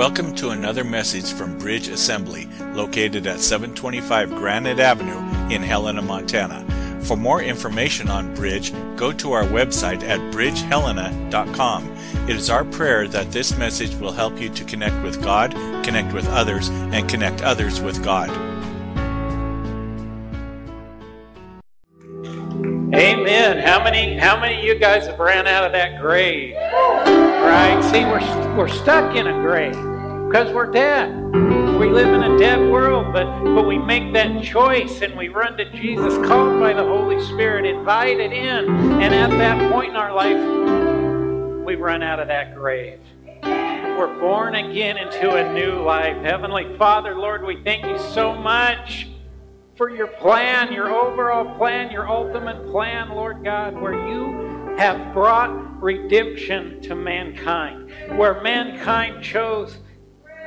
Welcome to another message from Bridge Assembly, located at 725 Granite Avenue in Helena, Montana. For more information on Bridge, go to our website at bridgehelena.com. It is our prayer that this message will help you to connect with God, connect with others, and connect others with God. Amen. How many how many of you guys have ran out of that grave? Right? See, we're we're stuck in a grave because we're dead. We live in a dead world, but but we make that choice and we run to Jesus, called by the Holy Spirit, invited in, and at that point in our life, we run out of that grave. We're born again into a new life. Heavenly Father, Lord, we thank you so much for your plan, your overall plan, your ultimate plan, Lord God, where you have brought redemption to mankind, where mankind chose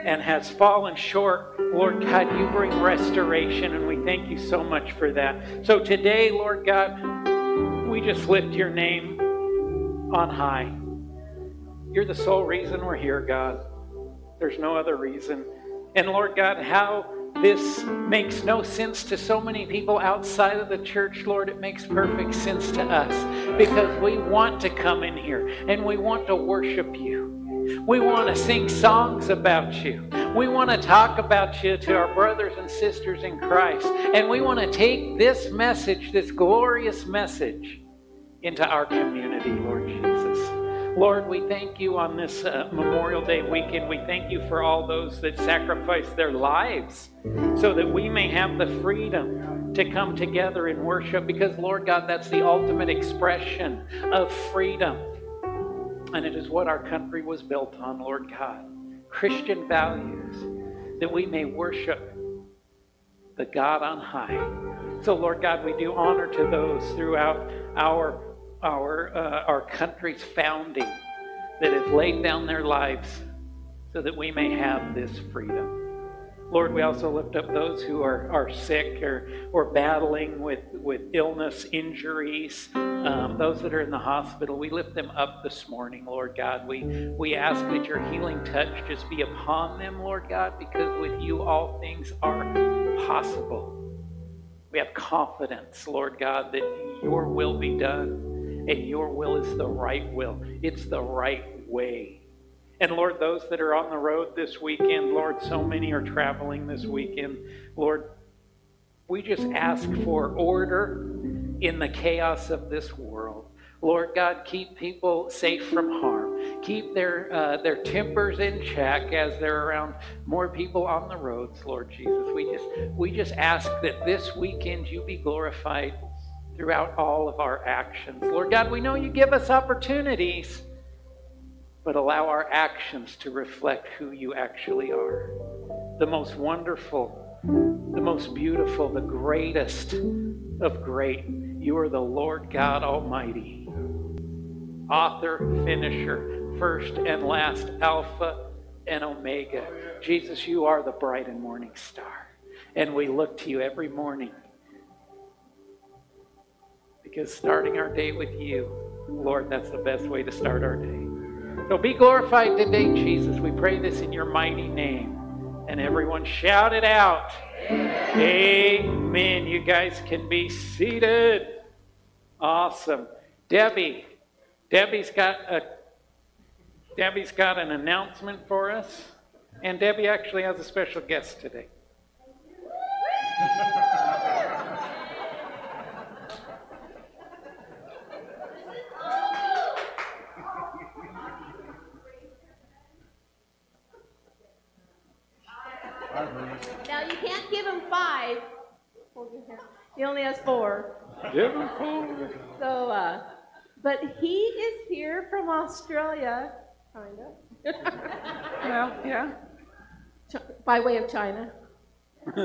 and has fallen short. Lord God, you bring restoration, and we thank you so much for that. So today, Lord God, we just lift your name on high. You're the sole reason we're here, God. There's no other reason. And Lord God, how this makes no sense to so many people outside of the church, Lord. It makes perfect sense to us because we want to come in here and we want to worship you. We want to sing songs about you. We want to talk about you to our brothers and sisters in Christ. And we want to take this message, this glorious message, into our community, Lord Jesus. Lord, we thank you on this uh, Memorial Day weekend. We thank you for all those that sacrifice their lives so that we may have the freedom to come together and worship because, Lord God, that's the ultimate expression of freedom. And it is what our country was built on, Lord God. Christian values that we may worship the God on high. So, Lord God, we do honor to those throughout our our, uh, our country's founding that have laid down their lives so that we may have this freedom. Lord, we also lift up those who are, are sick or, or battling with, with illness, injuries, um, those that are in the hospital. We lift them up this morning, Lord God. We, we ask that your healing touch just be upon them, Lord God, because with you all things are possible. We have confidence, Lord God, that your will be done and your will is the right will, it's the right way. And Lord, those that are on the road this weekend, Lord, so many are traveling this weekend. Lord, we just ask for order in the chaos of this world. Lord God, keep people safe from harm. Keep their uh, their tempers in check as they're around more people on the roads, Lord Jesus. We just we just ask that this weekend you be glorified throughout all of our actions. Lord God, we know you give us opportunities, but allow our actions to reflect who you actually are. The most wonderful, the most beautiful, the greatest of great. You are the Lord God Almighty, author, finisher, first and last, Alpha and Omega. Jesus, you are the bright and morning star. And we look to you every morning because starting our day with you, Lord, that's the best way to start our day. So be glorified today, Jesus. We pray this in your mighty name. And everyone shout it out. Amen. Amen. You guys can be seated. Awesome. Debbie. Debbie's got a Debbie's got an announcement for us. And Debbie actually has a special guest today. Now you can't give him five. He only has four. Give him four. So, uh, but he is here from Australia, kind of. well, yeah. By way of China.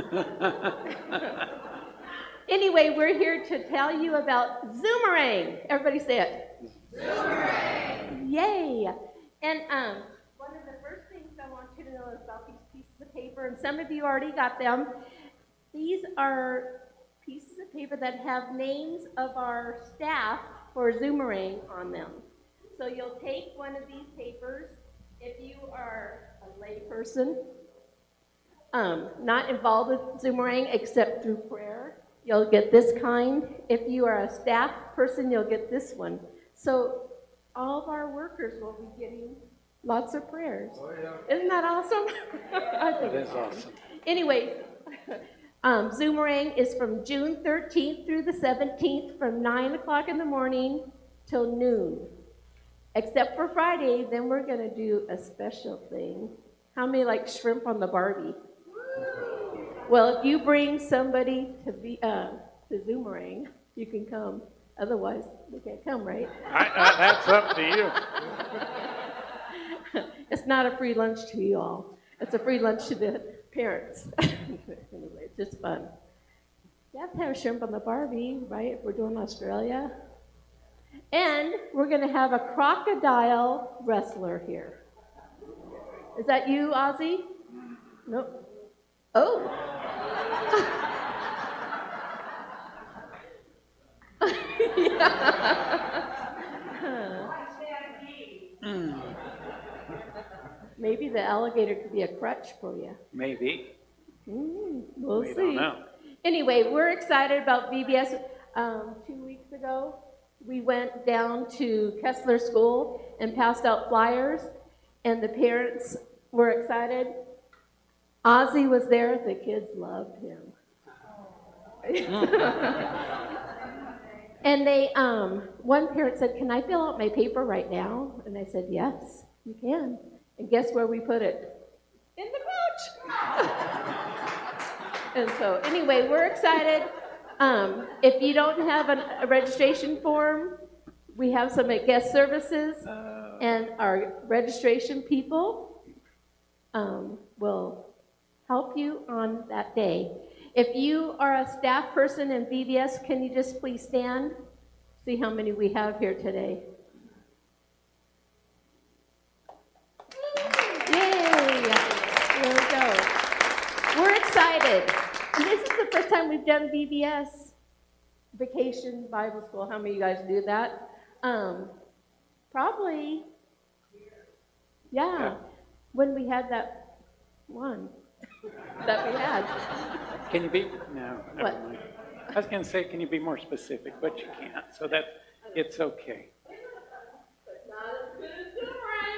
anyway, we're here to tell you about Zoomerang. Everybody say it. Zoomerang. Yay! And um, one of the first things I want you to know is about these paper, and some of you already got them. These are pieces of paper that have names of our staff for Zoomerang on them. So you'll take one of these papers. If you are a layperson, um, not involved with Zoomerang except through prayer, you'll get this kind. If you are a staff person, you'll get this one. So all of our workers will be getting lots of prayers. Oh, yeah. Isn't that awesome? I think it is awesome. Anyway, um, Zoomerang is from June 13th through the 17th from 9 o'clock in the morning till noon. Except for Friday, then we're going to do a special thing. How many like shrimp on the Barbie? Well, if you bring somebody to be uh, to Zoomerang, you can come. Otherwise, they can't come, right? I, I, that's up to you. it's not a free lunch to you all. It's a free lunch to the parents. anyway, it's just fun. You have to have shrimp on the Barbie, right? If we're doing Australia. And we're going to have a crocodile wrestler here. Is that you, Ozzy? Nope. Oh. Maybe the alligator could be a crutch for you. Maybe. Mm, we'll we see. Anyway, we're excited about VBS. Um, two weeks ago, we went down to Kessler School and passed out flyers, and the parents were excited. Ozzy was there. The kids loved him. and they, um, one parent said, "Can I fill out my paper right now?" And I said, "Yes, you can." And guess where we put it? In the pouch. and so, anyway, we're excited. Um, if you don't have an, a registration form, we have some at guest services, uh. and our registration people um, will help you on that day. If you are a staff person in VBS, can you just please stand? See how many we have here today. Yay! Here we go. We're excited. This is the first time we've done VBS, Vacation Bible School. How many of you guys do that? Um, probably, yeah, when we had that one that we had. Can you be, no, never What? mind. I was going to say, can you be more specific, but you can't, so that, it's okay.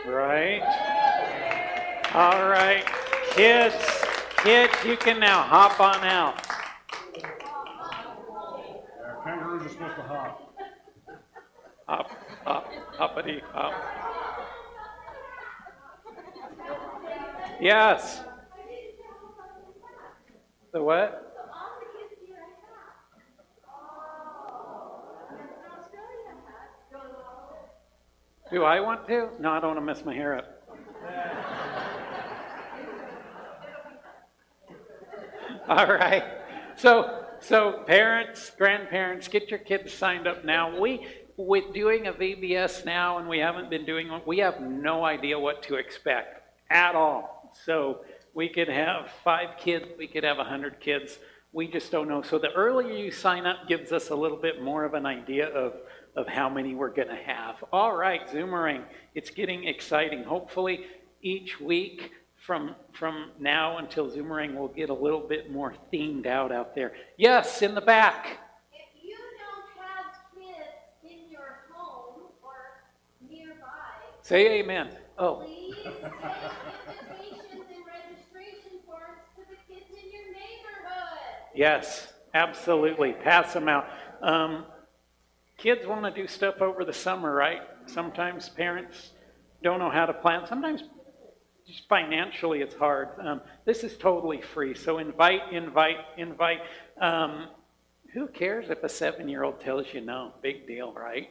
Right? All right, kids, kids, you can now hop on out. Kangaroos are supposed to hop. Hop, hop, hoppity, hop. Yes. The what? Do I want to? No, I don't want to mess my hair up. All right. So, so parents, grandparents, get your kids signed up now. We, with doing a VBS now, and we haven't been doing one, we have no idea what to expect at all. So we could have five kids, we could have a hundred kids. We just don't know. So the earlier you sign up gives us a little bit more of an idea of, of how many we're going to have. All right, Zoomerang, it's getting exciting. Hopefully, each week from from now until Zoomerang will get a little bit more themed out out there. Yes, in the back. If you don't have kids in your home or nearby, say amen. Oh. Please send invitations and registration forms to the kids in your neighborhood. Yes, absolutely. Pass them out. Um, kids want to do stuff over the summer, right? Sometimes parents don't know how to plan. Sometimes just financially it's hard. Um, this is totally free. So invite, invite, invite. Um, who cares if a seven year old tells you no? Big deal, right?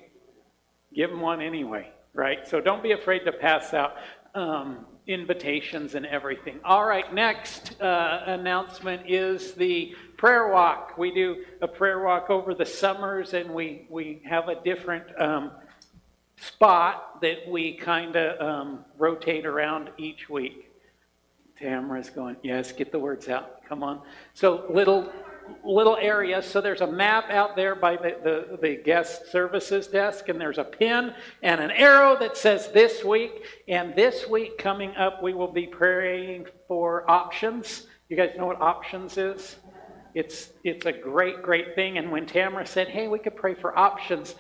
Give them one anyway, right? So don't be afraid to pass out. Um, invitations and everything. All right, next uh, announcement is the prayer walk. We do a prayer walk over the summers, and we, we have a different um, spot that we kind of um, rotate around each week. Tamara's going, yes, get the words out. Come on. So, little little area. So there's a map out there by the, the, the, guest services desk, and there's a pin and an arrow that says this week. And this week coming up, we will be praying for options. You guys know what options is? It's, it's a great, great thing. And when Tamara said, hey, we could pray for options,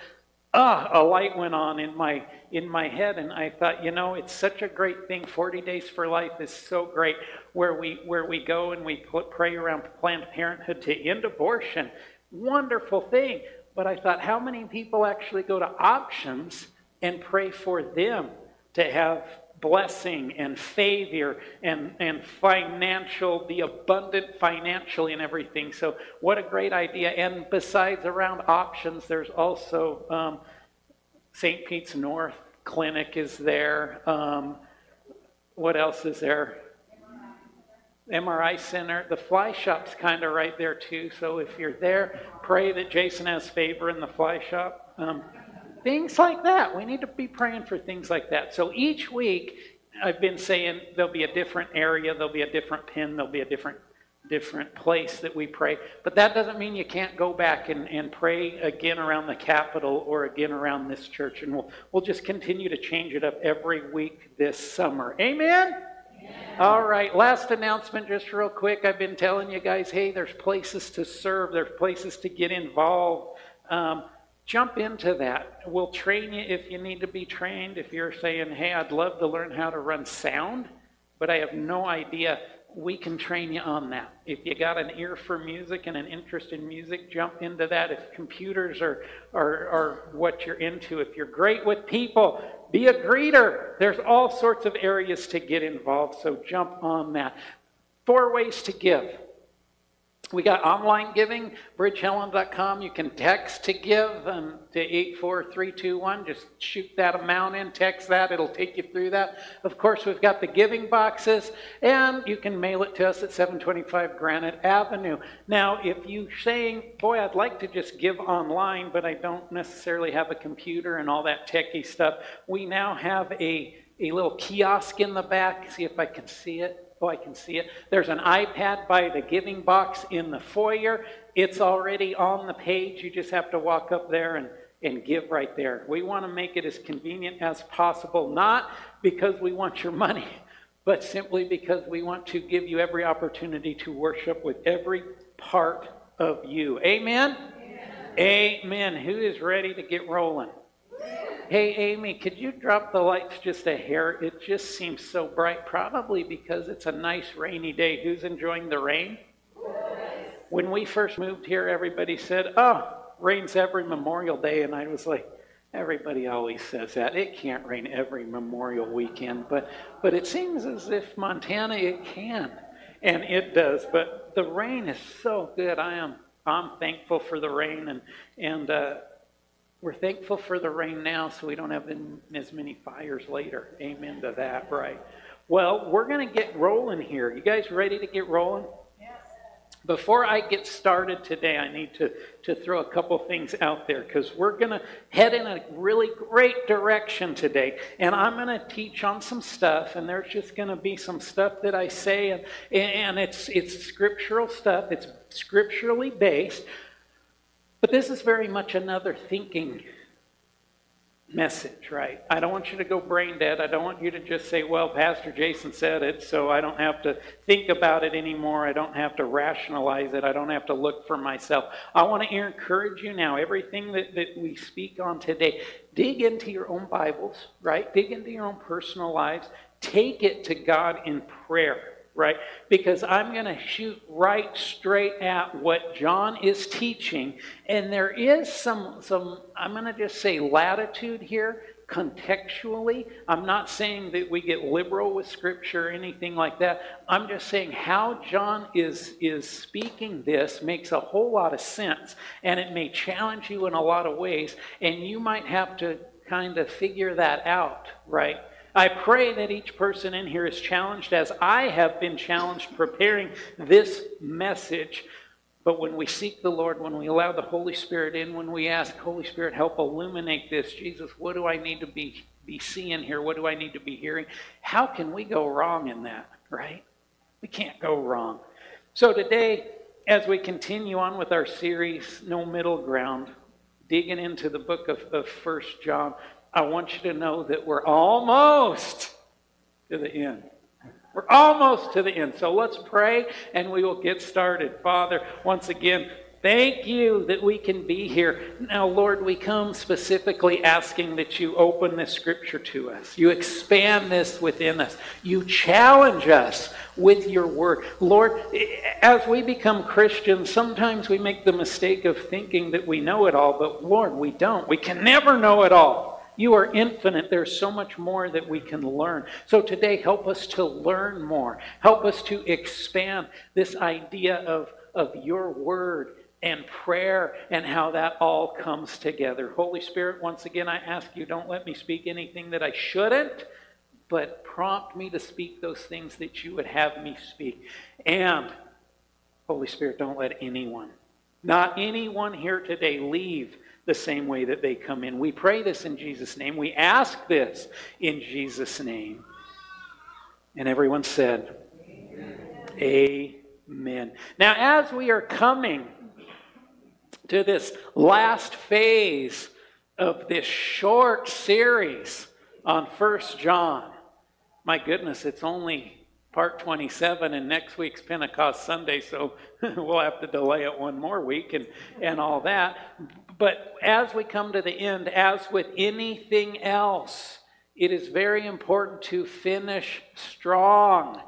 ah, a light went on in my in my head, and I thought, you know, it's such a great thing. Forty Days for Life is so great, where we where we go and we pray around Planned Parenthood to end abortion. Wonderful thing. But I thought, how many people actually go to options and pray for them to have blessing and favor and, and financial, the abundant financially and everything. So, what a great idea. And besides, around options, there's also um, St. Pete's North Clinic is there. Um, what else is there? MRI Center. The fly shop's kind of right there too. So if you're there, pray that Jason has favor in the fly shop. Um, Things like that. We need to be praying for things like that. So each week, I've been saying there'll be a different area, there'll be a different pin, there'll be a different different place that we pray. But that doesn't mean you can't go back and, and pray again around the Capitol or again around this church. And we'll, we'll just continue to change it up every week this summer. Amen? All right, last announcement, just real quick. I've been telling you guys, hey, there's places to serve, there's places to get involved. Um, jump into that. We'll train you if you need to be trained. If you're saying, hey, I'd love to learn how to run sound, but I have no idea, we can train you on that. If you got an ear for music and an interest in music, jump into that. If computers are, are, are what you're into, if you're great with people, be a greeter. There's all sorts of areas to get involved, so jump on that. Four ways to give. We got online giving, bridgehelena.com. You can text to give um, to 84321. Just shoot that amount in, text that, it'll take you through that. Of course, we've got the giving boxes, and you can mail it to us at 725 Granite Avenue. Now, if you're saying, boy, I'd like to just give online, but I don't necessarily have a computer and all that techie stuff, we now have a, a little kiosk in the back. See if I can see it. Oh, I can see it. There's an iPad by the giving box in the foyer. It's already on the page. You just have to walk up there and, and give right there. We want to make it as convenient as possible, not because we want your money, but simply because we want to give you every opportunity to worship with every part of you. Amen? Amen. Amen. Who is ready to get rolling? Hey, Amy, could you drop the lights just a hair? It just seems so bright, probably because it's a nice rainy day. Who's enjoying the rain? When we first moved here, everybody said, Oh, rains every Memorial Day. And I was like, Everybody always says that. It can't rain every Memorial weekend, but, but it seems as if Montana it can. And it does. But the rain is so good. I am I'm thankful for the rain and and uh, we're thankful for the rain now so we don't have as many fires later. Amen to that, right? Well, we're going to get rolling here. You guys ready to get rolling? Yes. Before I get started today, I need to, to throw a couple things out there because we're going to head in a really great direction today. And I'm going to teach on some stuff, and there's just going to be some stuff that I say, and, and it's, it's scriptural stuff, it's scripturally based. But this is very much another thinking message, right? I don't want you to go brain dead. I don't want you to just say, well, Pastor Jason said it, so I don't have to think about it anymore. I don't have to rationalize it. I don't have to look for myself. I want to encourage you now, everything that, that we speak on today, dig into your own Bibles, right? Dig into your own personal lives. Take it to God in prayer right? Because I'm going to shoot right straight at what John is teaching. And there is some, some I'm going to just say latitude here contextually. I'm not saying that we get liberal with scripture or anything like that. I'm just saying how John is, is speaking this makes a whole lot of sense. And it may challenge you in a lot of ways. And you might have to kind of figure that out, right? I pray that each person in here is challenged as I have been challenged preparing this message. But when we seek the Lord, when we allow the Holy Spirit in, when we ask, Holy Spirit, help illuminate this, Jesus, what do I need to be, be seeing here? What do I need to be hearing? How can we go wrong in that, right? We can't go wrong. So today, as we continue on with our series, No Middle Ground, digging into the book of, of 1 John, I want you to know that we're almost to the end. We're almost to the end. So let's pray and we will get started. Father, once again, Thank you that we can be here. Now, Lord, we come specifically asking that you open this scripture to us. You expand this within us. You challenge us with your word. Lord, as we become Christians, sometimes we make the mistake of thinking that we know it all, but Lord, we don't. We can never know it all. You are infinite. There's so much more that we can learn. So today, help us to learn more. Help us to expand this idea of, of your word and prayer and how that all comes together. Holy Spirit, once again, I ask you, don't let me speak anything that I shouldn't, but prompt me to speak those things that you would have me speak. And, Holy Spirit, don't let anyone, not anyone here today, leave the same way that they come in. We pray this in Jesus' name. We ask this in Jesus' name. And everyone said, Amen. Amen. Now, as we are coming to this last phase of this short series on First John. My goodness, it's only part 27 and next week's Pentecost Sunday, so we'll have to delay it one more week and, and all that. But as we come to the end, as with anything else, it is very important to finish strong,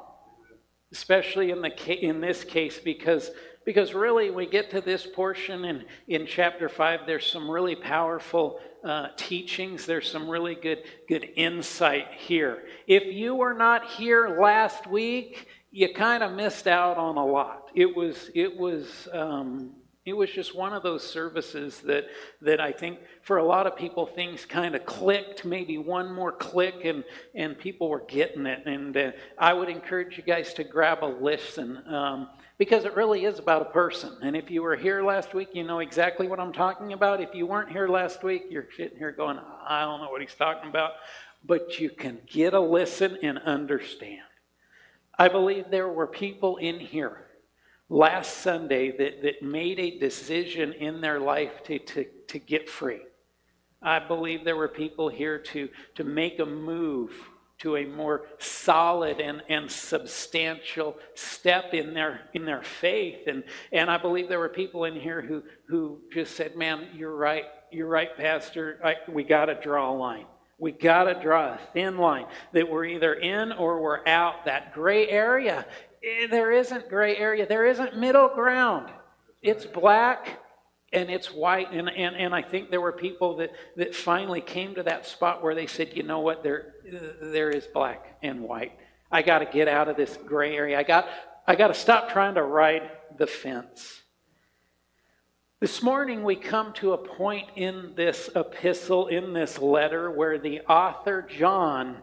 especially in, the, in this case, because because really, we get to this portion in, in chapter 5, there's some really powerful uh, teachings. There's some really good, good insight here. If you were not here last week, you kind of missed out on a lot. It was, it was, um, it was just one of those services that, that I think for a lot of people things kind of clicked, maybe one more click, and, and people were getting it. And uh, I would encourage you guys to grab a listen. Um, because it really is about a person. And if you were here last week, you know exactly what I'm talking about. If you weren't here last week, you're sitting here going, I don't know what he's talking about. But you can get a listen and understand. I believe there were people in here last Sunday that, that made a decision in their life to, to, to get free. I believe there were people here to, to make a move to a more solid and, and substantial step in their in their faith. And and I believe there were people in here who who just said, Man, you're right, you're right, Pastor. I, we gotta draw a line. We got to draw a thin line that we're either in or we're out. That gray area, Eh, there isn't gray area. There isn't middle ground. It's black and it's white. And, and, and I think there were people that, that finally came to that spot where they said, you know what, there, there is black and white. I got to get out of this gray area. I got, I got to stop trying to ride the fence. This morning, we come to a point in this epistle, in this letter, where the author, John,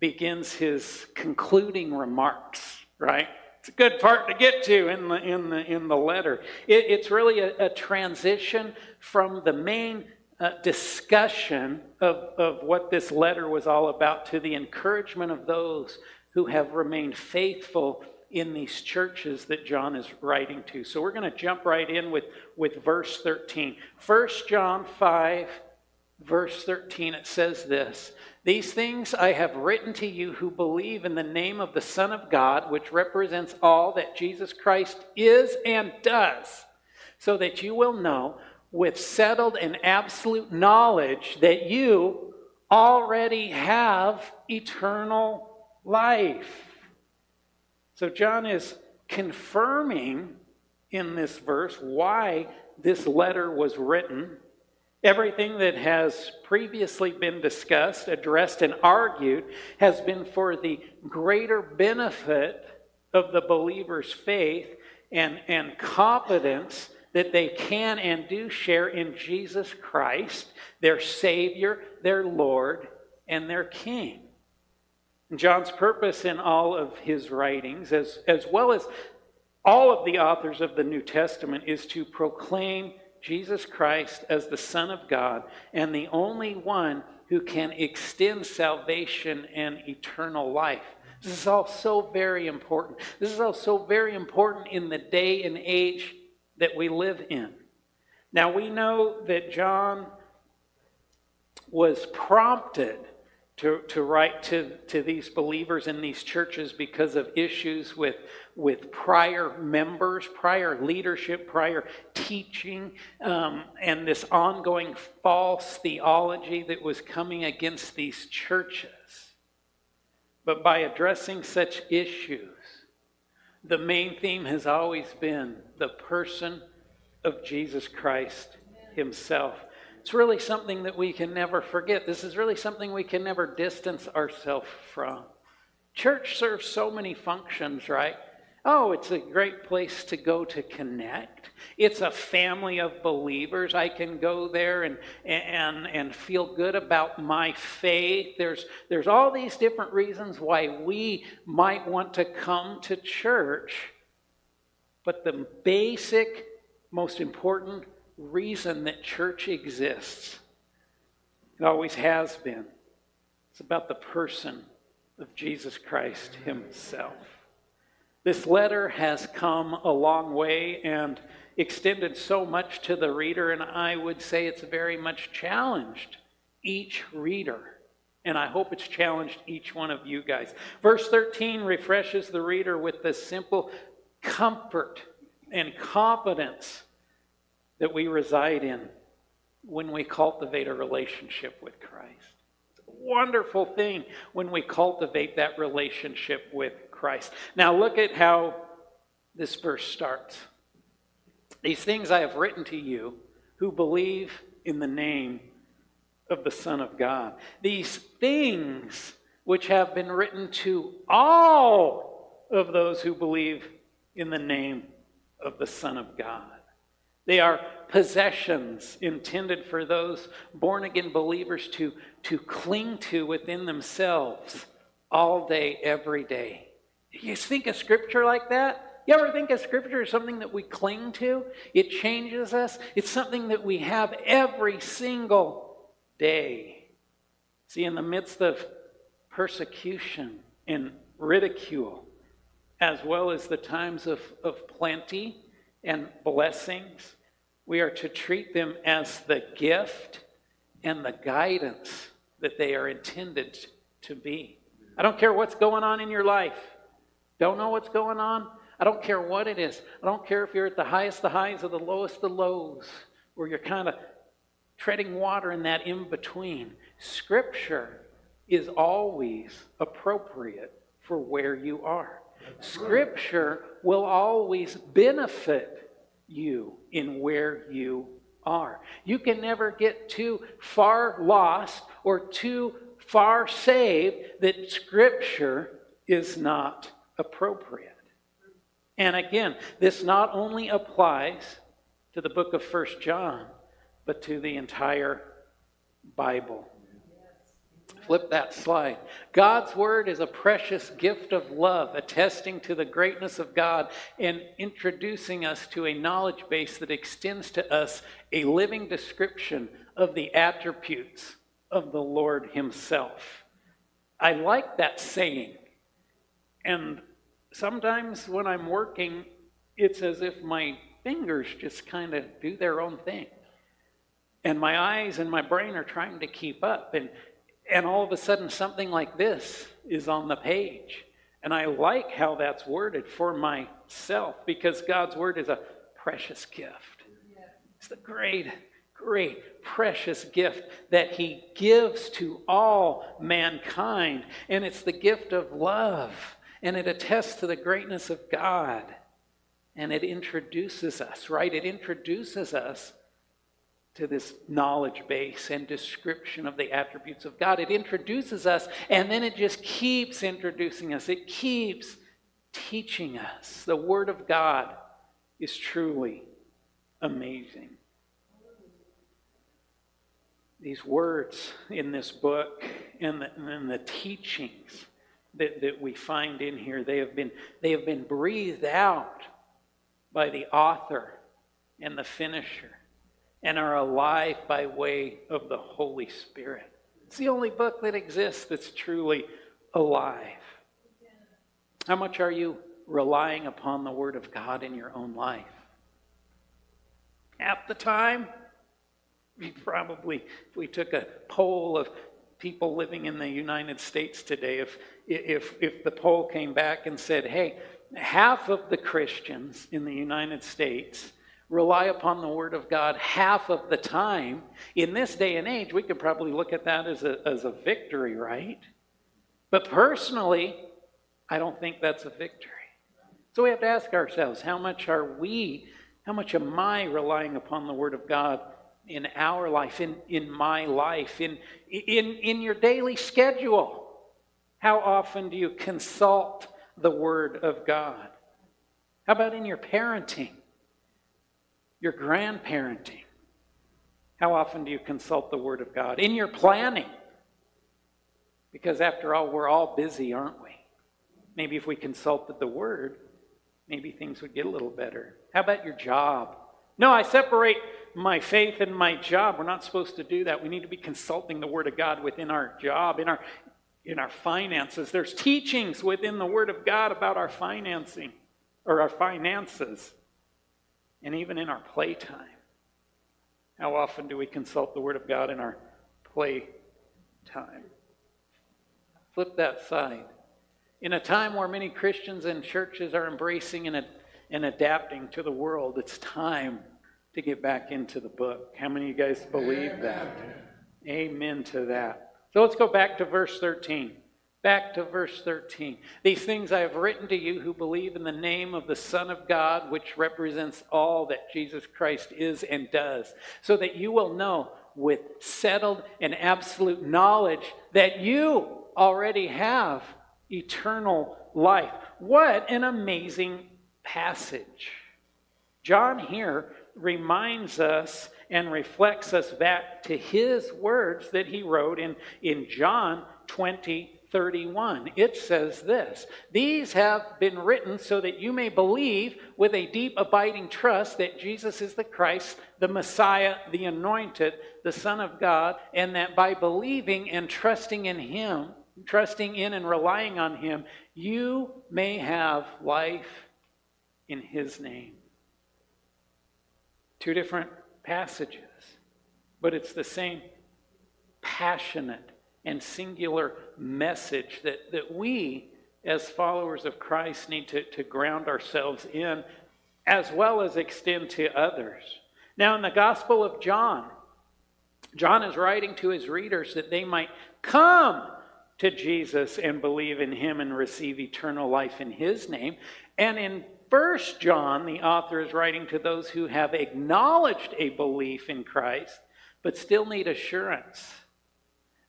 begins his concluding remarks, right? It's a good part to get to in the, in the, in the letter. It, it's really a, a, transition from the main uh, discussion of, of what this letter was all about to the encouragement of those who have remained faithful in these churches that John is writing to. So we're going to jump right in with, with verse 13. 1 John 5, verse 13, it says this these things I have written to you who believe in the name of the Son of God, which represents all that Jesus Christ is and does, so that you will know with settled and absolute knowledge that you already have eternal life. So, John is confirming in this verse why this letter was written Everything that has previously been discussed, addressed, and argued has been for the greater benefit of the believer's faith and, and confidence that they can and do share in Jesus Christ, their Savior, their Lord, and their King. John's purpose in all of his writings, as, as well as all of the authors of the New Testament, is to proclaim Jesus Christ as the Son of God and the only one who can extend salvation and eternal life. This is all so very important. This is all so very important in the day and age that we live in. Now, we know that John was prompted to, to write to, to these believers in these churches because of issues with, with prior members, prior leadership, prior teaching, um, and this ongoing false theology that was coming against these churches. But by addressing such issues, the main theme has always been the person of Jesus Christ Himself. It's really something that we can never forget. This is really something we can never distance ourselves from. Church serves so many functions, right? Oh, it's a great place to go to connect. It's a family of believers. I can go there and, and, and feel good about my faith. There's, there's all these different reasons why we might want to come to church. But the basic, most important reason that church exists. It always has been. It's about the person of Jesus Christ Himself. This letter has come a long way and extended so much to the reader, and I would say it's very much challenged each reader. And I hope it's challenged each one of you guys. Verse 13 refreshes the reader with the simple comfort and confidence that we reside in when we cultivate a relationship with Christ. It's a wonderful thing when we cultivate that relationship with Christ. Now, look at how this verse starts. These things I have written to you who believe in the name of the Son of God. These things which have been written to all of those who believe in the name of the Son of God. They are possessions intended for those born again believers to, to cling to within themselves all day, every day. You think of scripture like that? You ever think of scripture as something that we cling to? It changes us. It's something that we have every single day. See, in the midst of persecution and ridicule, as well as the times of, of plenty and blessings, we are to treat them as the gift and the guidance that they are intended to be. I don't care what's going on in your life. Don't know what's going on? I don't care what it is. I don't care if you're at the highest the highs or the lowest the lows, or you're kind of treading water in that in between. Scripture is always appropriate for where you are. Scripture will always benefit you in where you are. You can never get too far lost or too far saved that Scripture is not appropriate. And again, this not only applies to the book of First John, but to the entire Bible. Flip that slide. God's Word is a precious gift of love, attesting to the greatness of God and introducing us to a knowledge base that extends to us a living description of the attributes of the Lord Himself. I like that saying. And sometimes when I'm working, it's as if my fingers just kind of do their own thing. And my eyes and my brain are trying to keep up. And and all of a sudden something like this is on the page. And I like how that's worded for myself because God's word is a precious gift. It's the great, great, precious gift that He gives to all mankind. And it's the gift of love. And it attests to the greatness of God. And it introduces us, right? It introduces us to this knowledge base and description of the attributes of God. It introduces us, and then it just keeps introducing us. It keeps teaching us. The Word of God is truly amazing. These words in this book and the, and the teachings that, that we find in here, they have, been, they have been breathed out by the author and the finisher and are alive by way of the Holy Spirit. It's the only book that exists that's truly alive. How much are you relying upon the Word of God in your own life? half the time. We probably, if we took a poll of people living in the United States today, if, if, if the poll came back and said, hey, half of the Christians in the United States rely upon the Word of God half of the time, in this day and age, we could probably look at that as a, as a victory, right? But personally, I don't think that's a victory. So we have to ask ourselves how much are we, how much am I relying upon the Word of God in our life, in, in my life, in, in, in your daily schedule? How often do you consult the Word of God? How about in your parenting, your grandparenting? How often do you consult the Word of God? In your planning? Because after all, we're all busy, aren't we? Maybe if we consulted the Word, maybe things would get a little better. How about your job? No, I separate my faith and my job. We're not supposed to do that. We need to be consulting the Word of God within our job, in our in our finances. There's teachings within the Word of God about our financing or our finances, and even in our playtime. How often do we consult the Word of God in our playtime? Flip that side. In a time where many Christians and churches are embracing and, and adapting to the world, it's time to get back into the book. How many of you guys believe that? Amen to that. So let's go back to verse 13. Back to verse 13. These things I have written to you who believe in the name of the Son of God, which represents all that Jesus Christ is and does, so that you will know with settled and absolute knowledge that you already have eternal life. What an amazing passage. John here reminds us and reflects us back to his words that he wrote in, in John 20 31. It says this These have been written so that you may believe with a deep, abiding trust that Jesus is the Christ, the Messiah, the anointed, the Son of God, and that by believing and trusting in him, trusting in and relying on him, you may have life in his name. Two different passages, but it's the same passionate and singular message that, that we, as followers of Christ, need to, to ground ourselves in, as well as extend to others. Now, in the Gospel of John, John is writing to his readers that they might come to Jesus and believe in him and receive eternal life in his name. And in First John, the author is writing to those who have acknowledged a belief in Christ, but still need assurance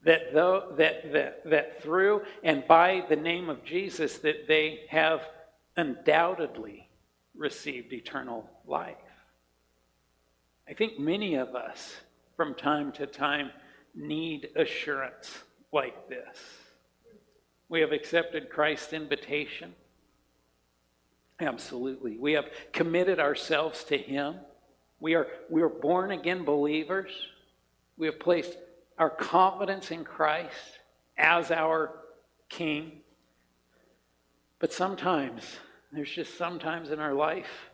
that, though, that, that, that through and by the name of Jesus that they have undoubtedly received eternal life. I think many of us from time to time need assurance like this. We have accepted Christ's invitation. Absolutely. We have committed ourselves to Him. We are, we are born again believers. We have placed our confidence in Christ as our King. But sometimes, there's just sometimes in our life,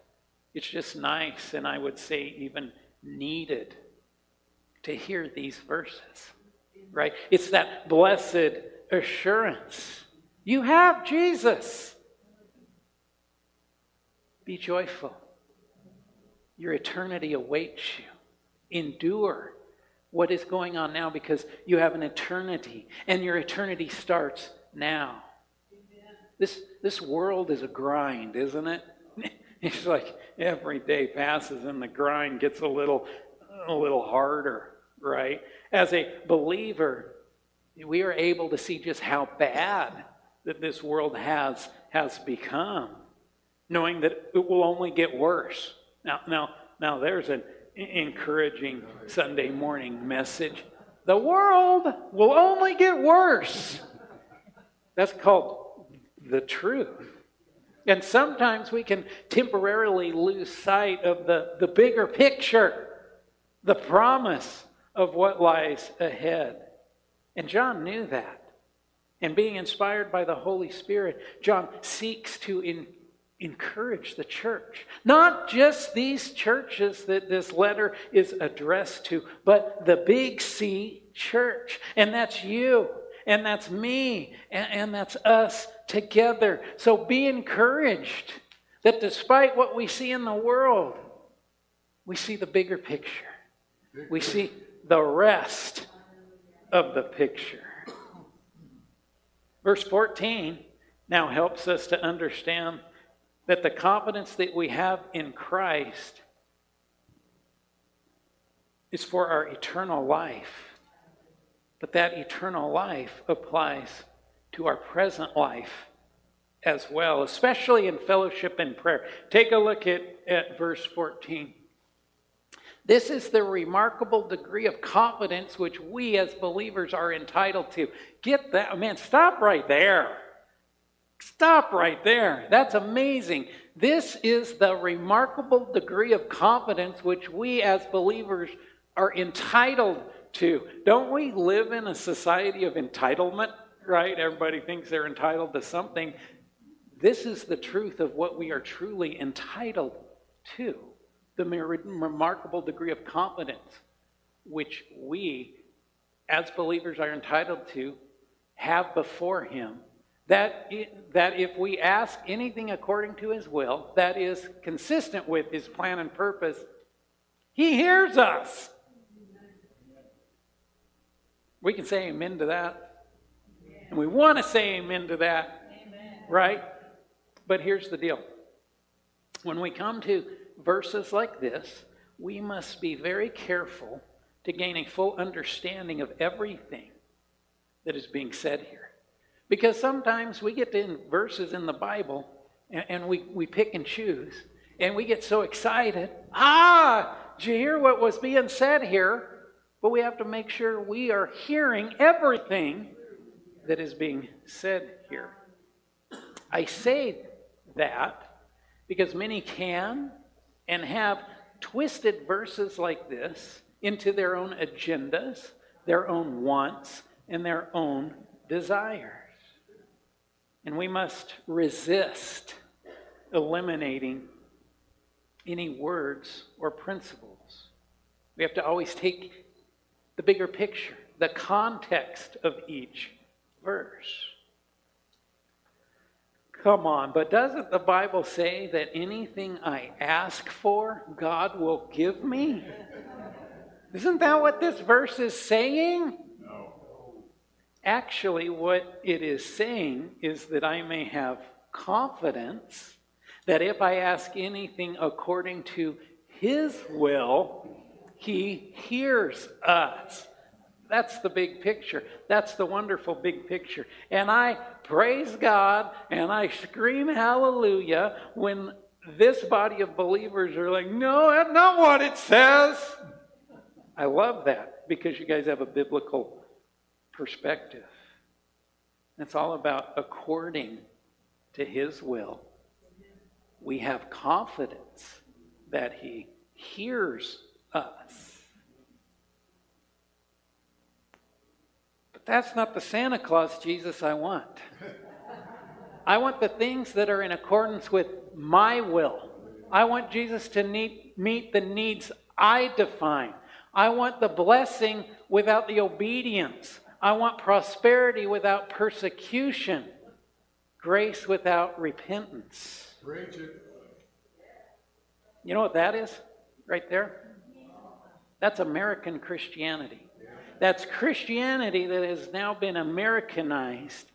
it's just nice, and I would say even needed, to hear these verses, right? It's that blessed assurance. You have Jesus. Be joyful. Your eternity awaits you. Endure what is going on now because you have an eternity, and your eternity starts now. This, this world is a grind, isn't it? It's like every day passes and the grind gets a little, a little harder, right? As a believer, we are able to see just how bad that this world has, has become knowing that it will only get worse. Now, now, now there's an encouraging Sunday morning message. The world will only get worse. That's called the truth. And sometimes we can temporarily lose sight of the, the bigger picture, the promise of what lies ahead. And John knew that. And being inspired by the Holy Spirit, John seeks to encourage the church. Not just these churches that this letter is addressed to, but the big C church. And that's you, and that's me, and, and that's us together. So be encouraged that despite what we see in the world, we see the bigger picture. We see the rest of the picture. Verse 14 now helps us to understand that the confidence that we have in Christ is for our eternal life. But that eternal life applies to our present life as well, especially in fellowship and prayer. Take a look at, at verse 14. This is the remarkable degree of confidence which we as believers are entitled to. Get that, man, stop right there. Stop right there. That's amazing. This is the remarkable degree of confidence which we as believers are entitled to. Don't we live in a society of entitlement, right? Everybody thinks they're entitled to something. This is the truth of what we are truly entitled to the remarkable degree of confidence which we as believers are entitled to have before Him that, that if we ask anything according to his will, that is consistent with his plan and purpose, he hears us. We can say amen to that. And we want to say amen to that. Right? But here's the deal when we come to verses like this, we must be very careful to gain a full understanding of everything that is being said here. Because sometimes we get in verses in the Bible and, and we, we pick and choose and we get so excited. Ah, did you hear what was being said here? But we have to make sure we are hearing everything that is being said here. I say that because many can and have twisted verses like this into their own agendas, their own wants, and their own desires. And we must resist eliminating any words or principles. We have to always take the bigger picture, the context of each verse. Come on, but doesn't the Bible say that anything I ask for, God will give me? Isn't that what this verse is saying? Actually, what it is saying is that I may have confidence that if I ask anything according to His will, He hears us. That's the big picture. That's the wonderful big picture. And I praise God and I scream hallelujah when this body of believers are like, no, that's not what it says. I love that because you guys have a biblical perspective. It's all about according to His will. We have confidence that He hears us. But that's not the Santa Claus Jesus I want. I want the things that are in accordance with my will. I want Jesus to meet, meet the needs I define. I want the blessing without the obedience. I want prosperity without persecution, grace without repentance. You know what that is right there? That's American Christianity. That's Christianity that has now been Americanized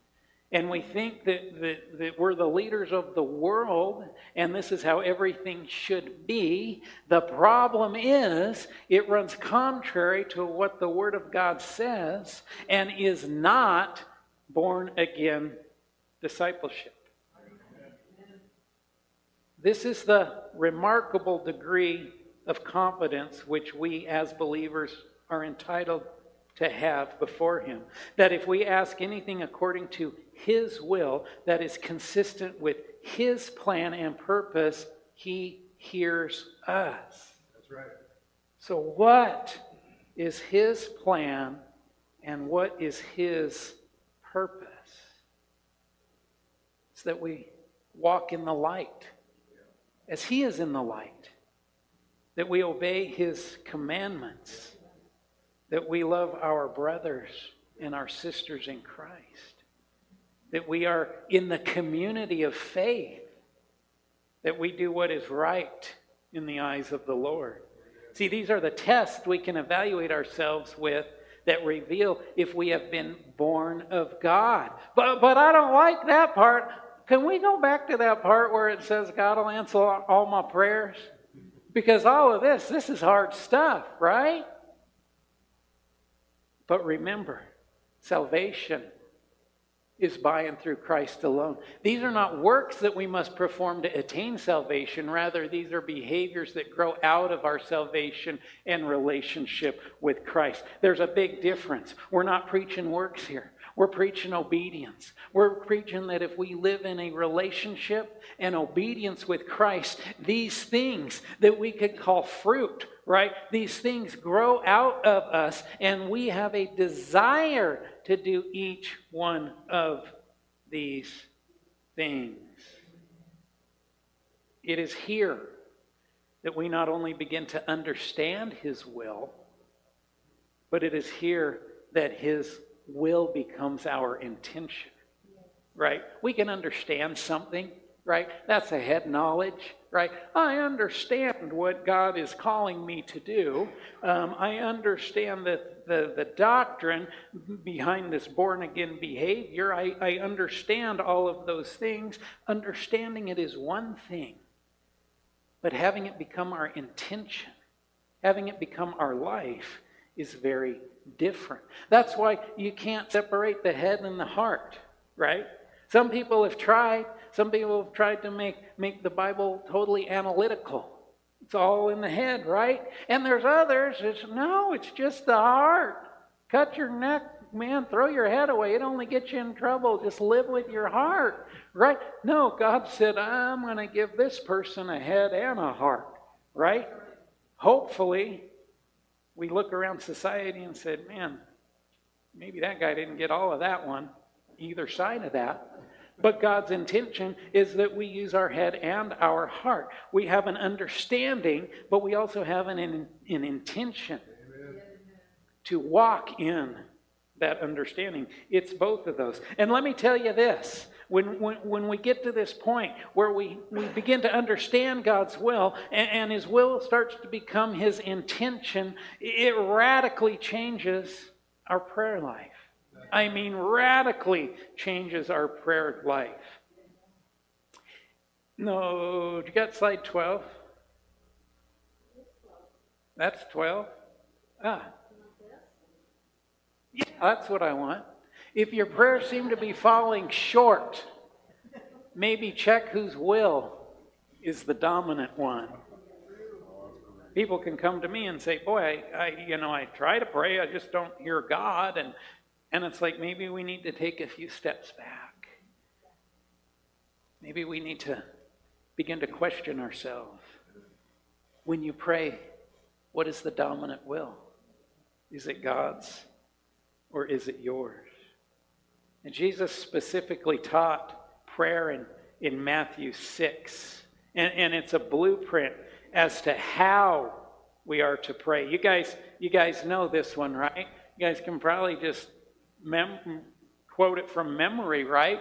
and we think that, that, that we're the leaders of the world and this is how everything should be. The problem is it runs contrary to what the Word of God says and is not born again discipleship. This is the remarkable degree of confidence which we as believers are entitled to have before Him. That if we ask anything according to His will that is consistent with His plan and purpose, He hears us. That's right. So, what is His plan and what is His purpose? It's that we walk in the light as He is in the light, that we obey His commandments, that we love our brothers and our sisters in Christ, that we are in the community of faith, that we do what is right in the eyes of the Lord. See, these are the tests we can evaluate ourselves with that reveal if we have been born of God. But, but I don't like that part. Can we go back to that part where it says God will answer all my prayers? Because all of this, this is hard stuff, right? But remember, salvation is by and through Christ alone. These are not works that we must perform to attain salvation. Rather, these are behaviors that grow out of our salvation and relationship with Christ. There's a big difference. We're not preaching works here. We're preaching obedience. We're preaching that if we live in a relationship and obedience with Christ, these things that we could call fruit, right? These things grow out of us, and we have a desire to do each one of these things. It is here that we not only begin to understand His will, but it is here that His will becomes our intention, right? We can understand something, right? That's a head knowledge, right? I understand what God is calling me to do. Um, I understand that the, the doctrine behind this born again behavior. I, I understand all of those things. Understanding it is one thing, but having it become our intention, having it become our life, is very different. That's why you can't separate the head and the heart, right? Some people have tried. Some people have tried to make, make the Bible totally analytical. It's all in the head, right? And there's others, it's no, it's just the heart. Cut your neck, man, throw your head away. It only gets you in trouble. Just live with your heart, right? No, God said, I'm going to give this person a head and a heart, right? Hopefully, we look around society and said, man, maybe that guy didn't get all of that one, either side of that. But God's intention is that we use our head and our heart. We have an understanding, but we also have an, an, intention Amen. to walk in that understanding. It's both of those. And let me tell you this when, when, when we get to this point where we, we begin to understand God's will and, and His will starts to become His intention, it radically changes our prayer life. I mean, radically changes our prayer life. No, you got slide 12? That's 12? Ah. Yeah, that's what I want. If your prayers seem to be falling short, maybe check whose will is the dominant one. People can come to me and say, "Boy, I, I, you know, I try to pray, I just don't hear God," and and it's like maybe we need to take a few steps back. Maybe we need to begin to question ourselves. When you pray, what is the dominant will? Is it God's or is it yours? And Jesus specifically taught prayer in, in Matthew 6. And, and it's a blueprint as to how we are to pray. You guys, you guys know this one, right? You guys can probably just mem- quote it from memory, right?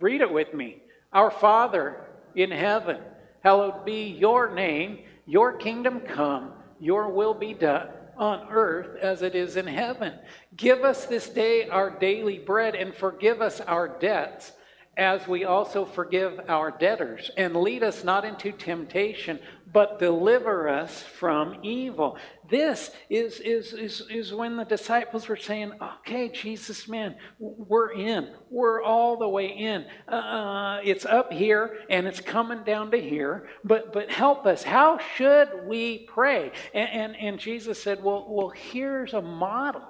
Read it with me. Our Father in heaven, hallowed be your name, your kingdom come, your will be done on earth as it is in heaven. Give us this day our daily bread and forgive us our debts as we also forgive our debtors. And lead us not into temptation, but deliver us from evil. This is, is, is, is when the disciples were saying, okay, Jesus, man, we're in. We're all the way in. Uh, it's up here and it's coming down to here, but, but help us. How should we pray? And, and, and Jesus said, well, well, here's a model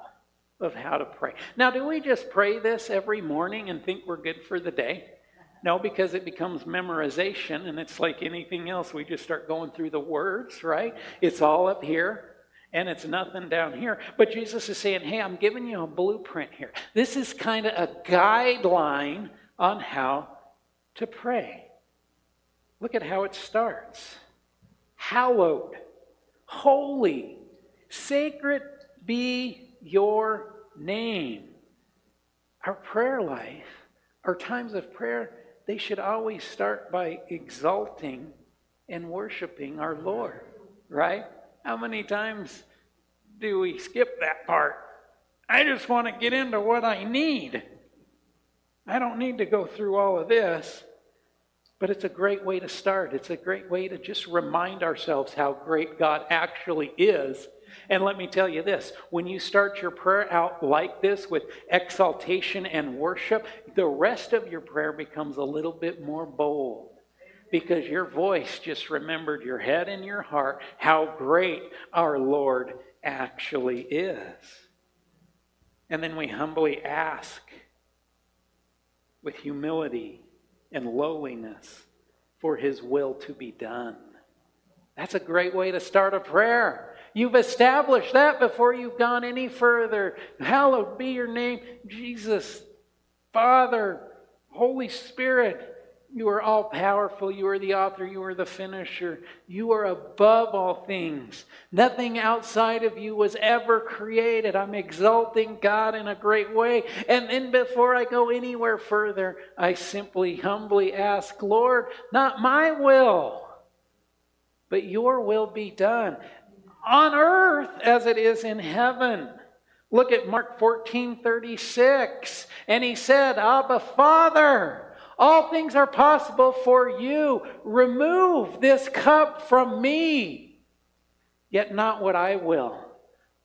of how to pray. Now, do we just pray this every morning and think we're good for the day? No, because it becomes memorization and it's like anything else. We just start going through the words, right? It's all up here and it's nothing down here. But Jesus is saying, hey, I'm giving you a blueprint here. This is kind of a guideline on how to pray. Look at how it starts Hallowed, holy, sacred be your name. Our prayer life, our times of prayer, they should always start by exalting and worshiping our Lord, right? How many times do we skip that part? I just want to get into what I need. I don't need to go through all of this. But it's a great way to start. It's a great way to just remind ourselves how great God actually is. And let me tell you this when you start your prayer out like this with exaltation and worship, the rest of your prayer becomes a little bit more bold because your voice just remembered your head and your heart how great our Lord actually is. And then we humbly ask with humility and lowliness for his will to be done. That's a great way to start a prayer. You've established that before you've gone any further. Hallowed be your name, Jesus, Father, Holy Spirit. You are all powerful. You are the author. You are the finisher. You are above all things. Nothing outside of you was ever created. I'm exalting God in a great way. And then before I go anywhere further, I simply humbly ask, Lord, not my will, but your will be done on earth as it is in heaven. Look at Mark 14 36. And he said, Abba, Father. All things are possible for you. Remove this cup from me. Yet not what I will,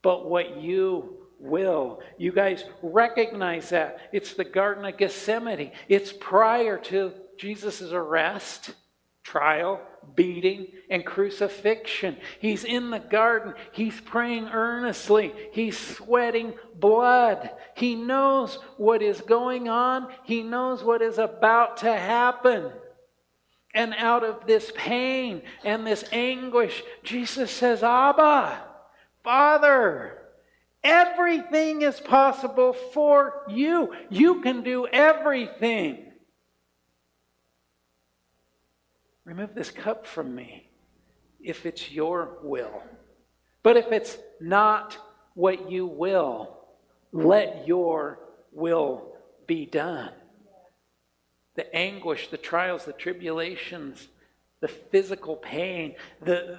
but what you will. You guys recognize that. It's the Garden of Gethsemane. It's prior to Jesus' arrest, trial, beating, and crucifixion. He's in the garden. He's praying earnestly. He's sweating blood. He knows what is going on, he knows what is about to happen. And out of this pain and this anguish, Jesus says, Abba, Father, everything is possible for you. You can do everything. Remove this cup from me if it's your will. But if it's not what you will, let your will be done. The anguish, the trials, the tribulations, the physical pain, the,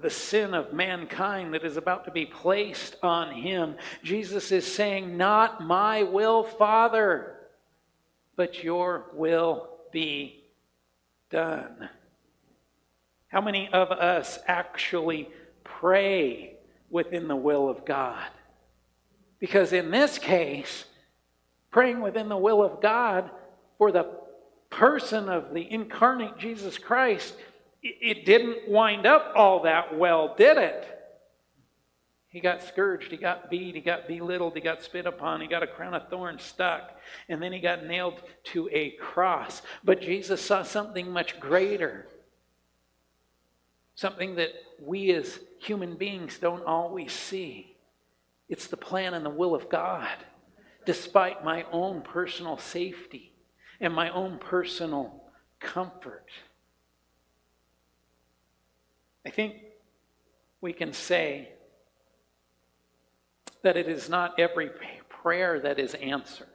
the sin of mankind that is about to be placed on him. Jesus is saying, Not my will, Father, but your will be done. How many of us actually pray within the will of God? Because in this case, praying within the will of God for the person of the incarnate Jesus Christ, it didn't wind up all that well, did it? He got scourged, he got beat, he got belittled, he got spit upon, he got a crown of thorns stuck, and then he got nailed to a cross. But Jesus saw something much greater something that we as human beings don't always see. It's the plan and the will of God, despite my own personal safety and my own personal comfort. I think we can say that it is not every prayer that is answered.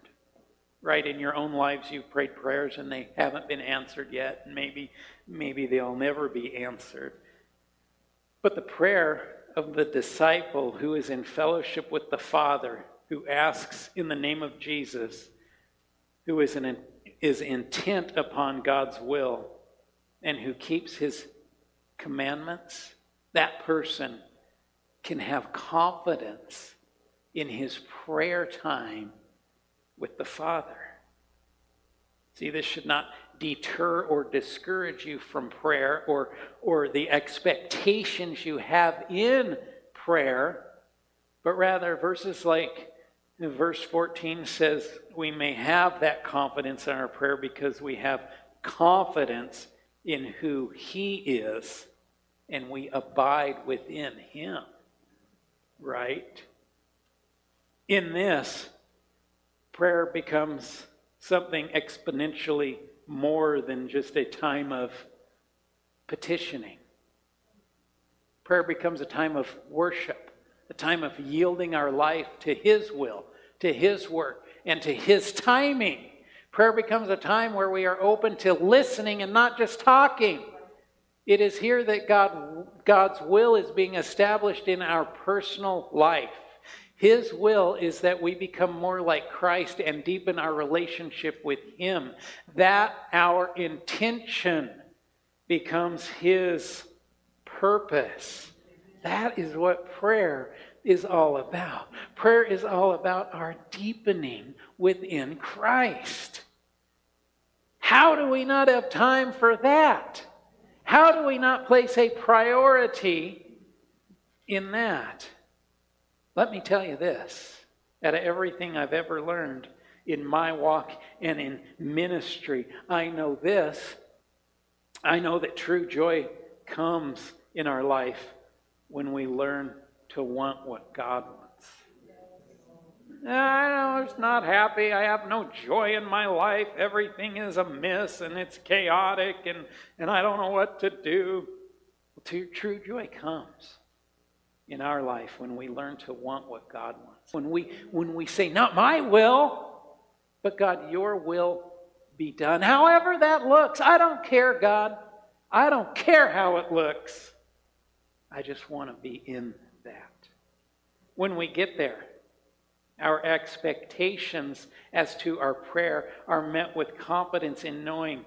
Right in your own lives, you've prayed prayers and they haven't been answered yet, and maybe maybe they'll never be answered. But the prayer of the disciple who is in fellowship with the Father, who asks in the name of Jesus, who is, an, is intent upon God's will, and who keeps his commandments, that person can have confidence in his prayer time with the Father. See, this should not deter or discourage you from prayer or, or the expectations you have in prayer, but rather verses like verse 14 says we may have that confidence in our prayer because we have confidence in who He is and we abide within Him. Right? In this, prayer becomes something exponentially more than just a time of petitioning. Prayer becomes a time of worship, a time of yielding our life to His will, to His work, and to His timing. Prayer becomes a time where we are open to listening and not just talking. It is here that God, God's will is being established in our personal life. His will is that we become more like Christ and deepen our relationship with Him. That our intention becomes His purpose. That is what prayer is all about. Prayer is all about our deepening within Christ. How do we not have time for that? How do we not place a priority in that? Let me tell you this out of everything I've ever learned in my walk and in ministry, I know this. I know that true joy comes in our life when we learn to want what God wants. Ah, I'm just not happy. I have no joy in my life. Everything is amiss and it's chaotic and, and I don't know what to do. Well, true joy comes in our life when we learn to want what God wants. When we, when we say, Not my will, but God, your will be done. However that looks, I don't care, God. I don't care how it looks. I just want to be in that. When we get there, our expectations as to our prayer are met with confidence in knowing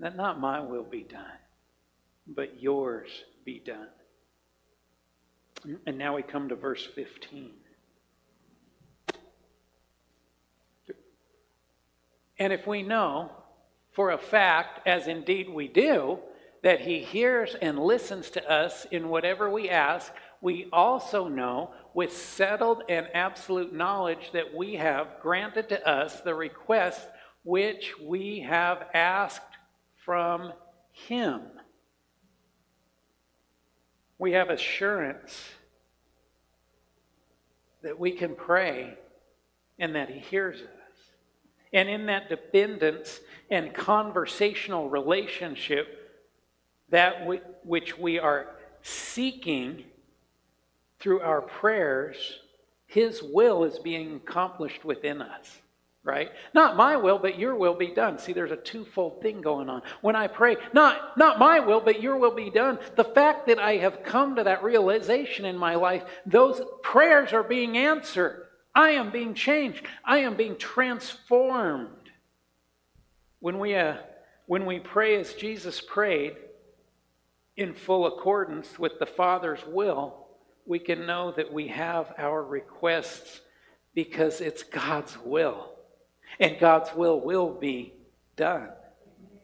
that not my will be done, but yours be done. And now we come to verse 15. And if we know for a fact, as indeed we do, that he hears and listens to us in whatever we ask, we also know with settled and absolute knowledge that we have granted to us the request which we have asked from him we have assurance that we can pray and that He hears us. And in that dependence and conversational relationship, that which we are seeking through our prayers, His will is being accomplished within us right? Not my will, but your will be done. See, there's a twofold thing going on. When I pray, not, not my will, but your will be done, the fact that I have come to that realization in my life, those prayers are being answered. I am being changed. I am being transformed. When we, uh, when we pray as Jesus prayed, in full accordance with the Father's will, we can know that we have our requests because it's God's will and God's will will be done.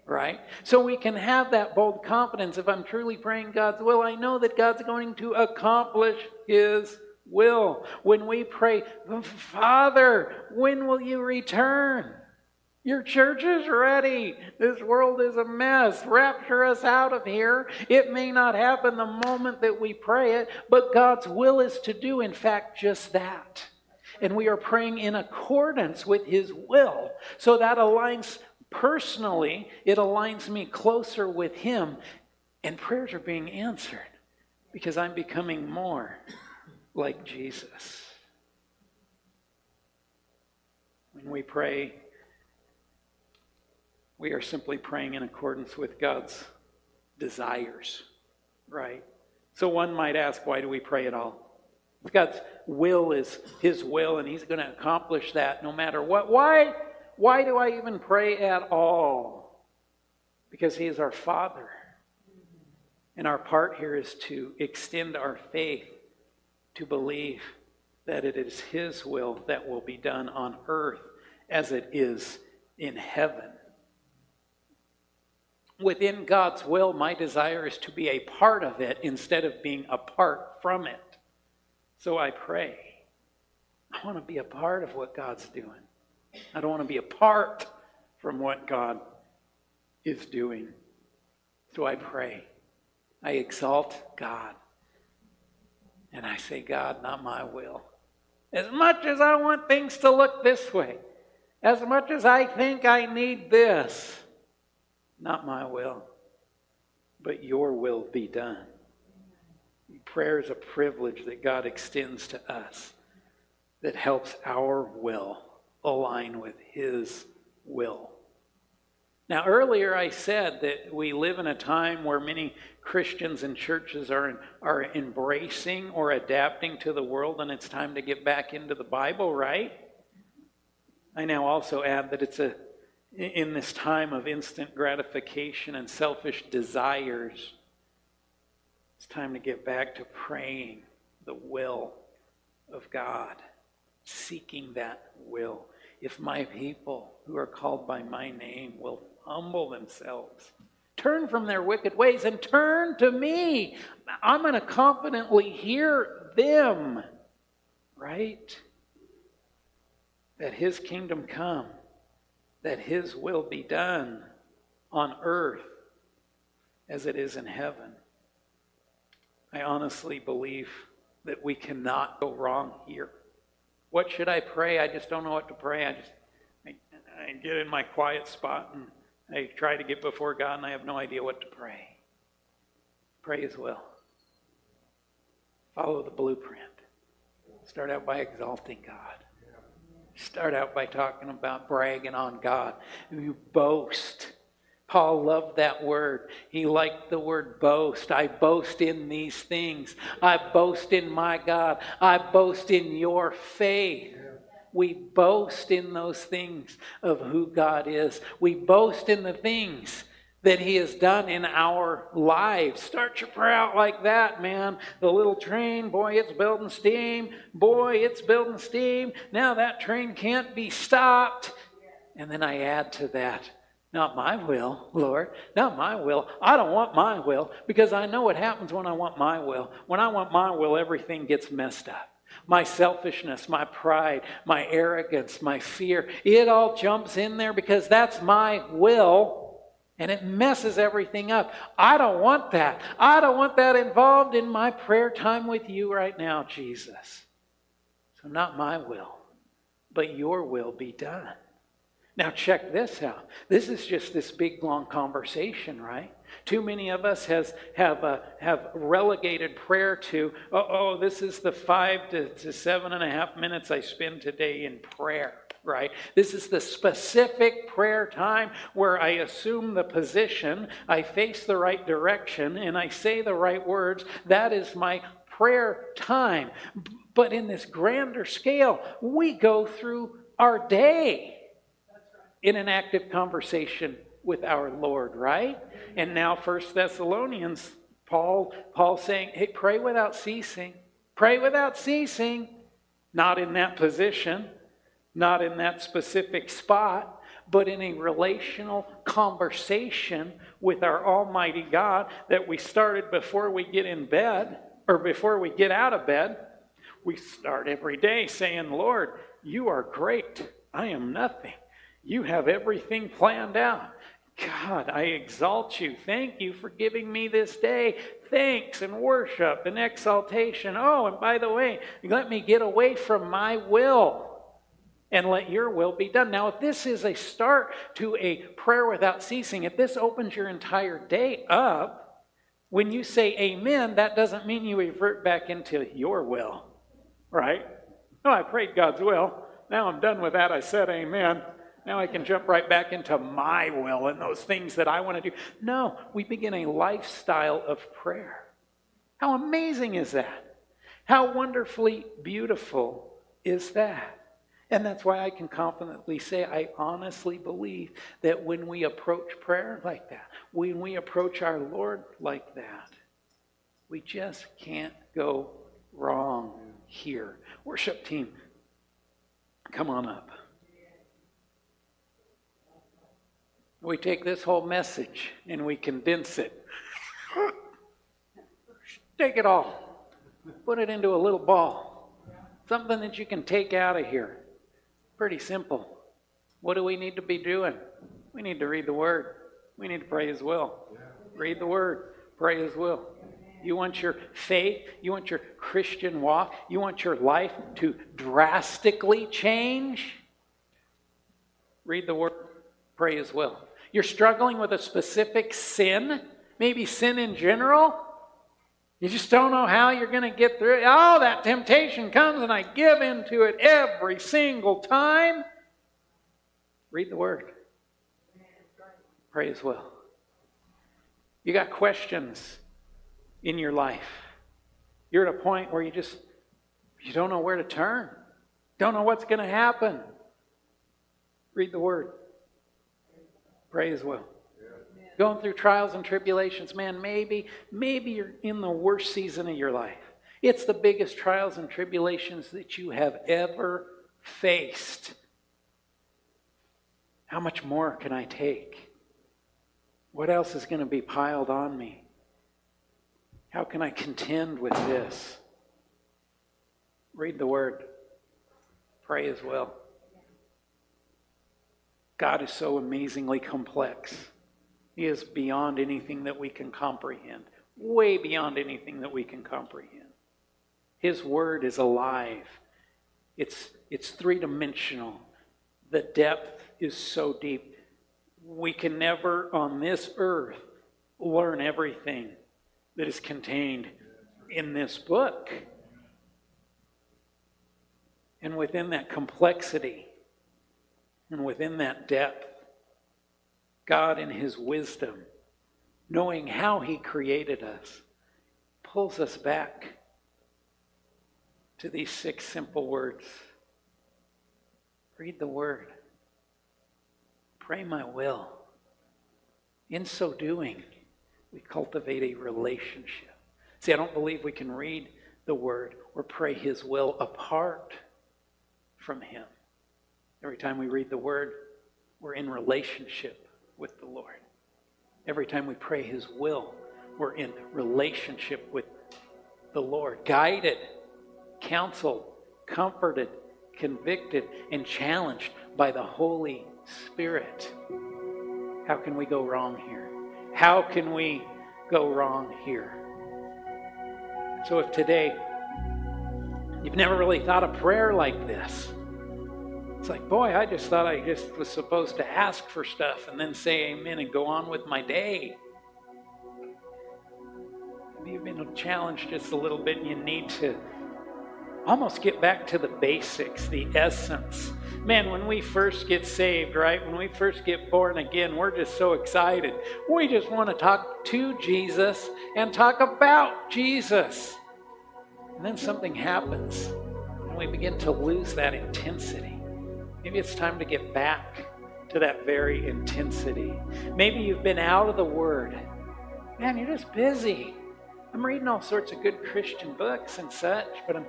Right? So we can have that bold confidence. If I'm truly praying God's will, I know that God's going to accomplish His will. When we pray, Father, when will you return? Your church is ready. This world is a mess. Rapture us out of here. It may not happen the moment that we pray it, but God's will is to do, in fact, just that and we are praying in accordance with His will. So that aligns personally, it aligns me closer with Him, and prayers are being answered because I'm becoming more like Jesus. When we pray, we are simply praying in accordance with God's desires, right? So one might ask, why do we pray at all? God's will is His will, and He's going to accomplish that no matter what. Why? Why do I even pray at all? Because He is our Father. And our part here is to extend our faith to believe that it is His will that will be done on earth as it is in heaven. Within God's will, my desire is to be a part of it instead of being apart from it. So I pray. I want to be a part of what God's doing. I don't want to be apart from what God is doing. So I pray. I exalt God. And I say, God, not my will. As much as I want things to look this way, as much as I think I need this, not my will, but your will be done. Prayer is a privilege that God extends to us that helps our will align with His will. Now, earlier I said that we live in a time where many Christians and churches are, are embracing or adapting to the world, and it's time to get back into the Bible, right? I now also add that it's a in this time of instant gratification and selfish desires, it's time to get back to praying the will of God, seeking that will. If my people who are called by my name will humble themselves, turn from their wicked ways, and turn to me, I'm going to confidently hear them, right? That his kingdom come that His will be done on earth as it is in heaven. I honestly believe that we cannot go wrong here. What should I pray? I just don't know what to pray. I just I, I get in my quiet spot and I try to get before God and I have no idea what to pray. Pray His will. Follow the blueprint. Start out by exalting God. Start out by talking about bragging on God. You boast. Paul loved that word. He liked the word boast. I boast in these things. I boast in my God. I boast in your faith. We boast in those things of who God is. We boast in the things that He has done in our lives. Start your prayer out like that, man. The little train, boy, it's building steam. Boy, it's building steam. Now that train can't be stopped. And then I add to that, not my will, Lord. Not my will. I don't want my will because I know what happens when I want my will. When I want my will, everything gets messed up. My selfishness, my pride, my arrogance, my fear, it all jumps in there because that's my will and it messes everything up. I don't want that. I don't want that involved in my prayer time with you right now, Jesus. So, not my will, but your will be done. Now, check this out. This is just this big, long conversation, right? Too many of us has, have, uh, have relegated prayer to, oh, oh, this is the five to, to seven and a half minutes I spend today in prayer right? This is the specific prayer time where I assume the position, I face the right direction, and I say the right words. That is my prayer time. But in this grander scale, we go through our day in an active conversation with our Lord, right? And now First Thessalonians, Paul, Paul saying, hey, pray without ceasing. Pray without ceasing. Not in that position, not in that specific spot, but in a relational conversation with our Almighty God that we started before we get in bed or before we get out of bed. We start every day saying, Lord, you are great. I am nothing. You have everything planned out. God, I exalt you. Thank you for giving me this day. Thanks and worship and exaltation. Oh, and by the way, let me get away from my will and let your will be done. Now, if this is a start to a prayer without ceasing, if this opens your entire day up, when you say amen, that doesn't mean you revert back into your will, right? No, I prayed God's will. Now I'm done with that. I said amen. Now I can jump right back into my will and those things that I want to do. No, we begin a lifestyle of prayer. How amazing is that? How wonderfully beautiful is that? And that's why I can confidently say I honestly believe that when we approach prayer like that, when we approach our Lord like that, we just can't go wrong here. Worship team, come on up. We take this whole message and we condense it. Take it all, put it into a little ball, something that you can take out of here. Pretty simple. What do we need to be doing? We need to read the Word. We need to pray His will. Read the Word. Pray His will. You want your faith, you want your Christian walk, you want your life to drastically change? Read the Word. Pray His will. You're struggling with a specific sin? maybe sin in general. You just don't know how you're going to get through it. Oh, that temptation comes and I give into it every single time. Read the Word. Pray as well. You got questions in your life. You're at a point where you just you don't know where to turn. Don't know what's going to happen. Read the word. Pray as well. Going through trials and tribulations, man, maybe maybe you're in the worst season of your life. It's the biggest trials and tribulations that you have ever faced. How much more can I take? What else is going to be piled on me? How can I contend with this? Read the word. Pray as well. God is so amazingly complex. He is beyond anything that we can comprehend, way beyond anything that we can comprehend. His word is alive, it's, it's three dimensional. The depth is so deep. We can never on this earth learn everything that is contained in this book. And within that complexity and within that depth, God, in His wisdom, knowing how He created us, pulls us back to these six simple words Read the Word, pray my will. In so doing, we cultivate a relationship. See, I don't believe we can read the Word or pray His will apart from Him. Every time we read the Word, we're in relationship with the Lord. Every time we pray His will, we're in relationship with the Lord, guided, counseled, comforted, convicted, and challenged by the Holy Spirit. How can we go wrong here? How can we go wrong here? So, if today you've never really thought a prayer like this, it's like, boy, I just thought I just was supposed to ask for stuff and then say amen and go on with my day. Maybe you've been challenged just a little bit and you need to almost get back to the basics, the essence. Man, when we first get saved, right? When we first get born again, we're just so excited. We just want to talk to Jesus and talk about Jesus. And then something happens, and we begin to lose that intensity. Maybe it's time to get back to that very intensity. Maybe you've been out of the Word. Man, you're just busy. I'm reading all sorts of good Christian books and such, but I'm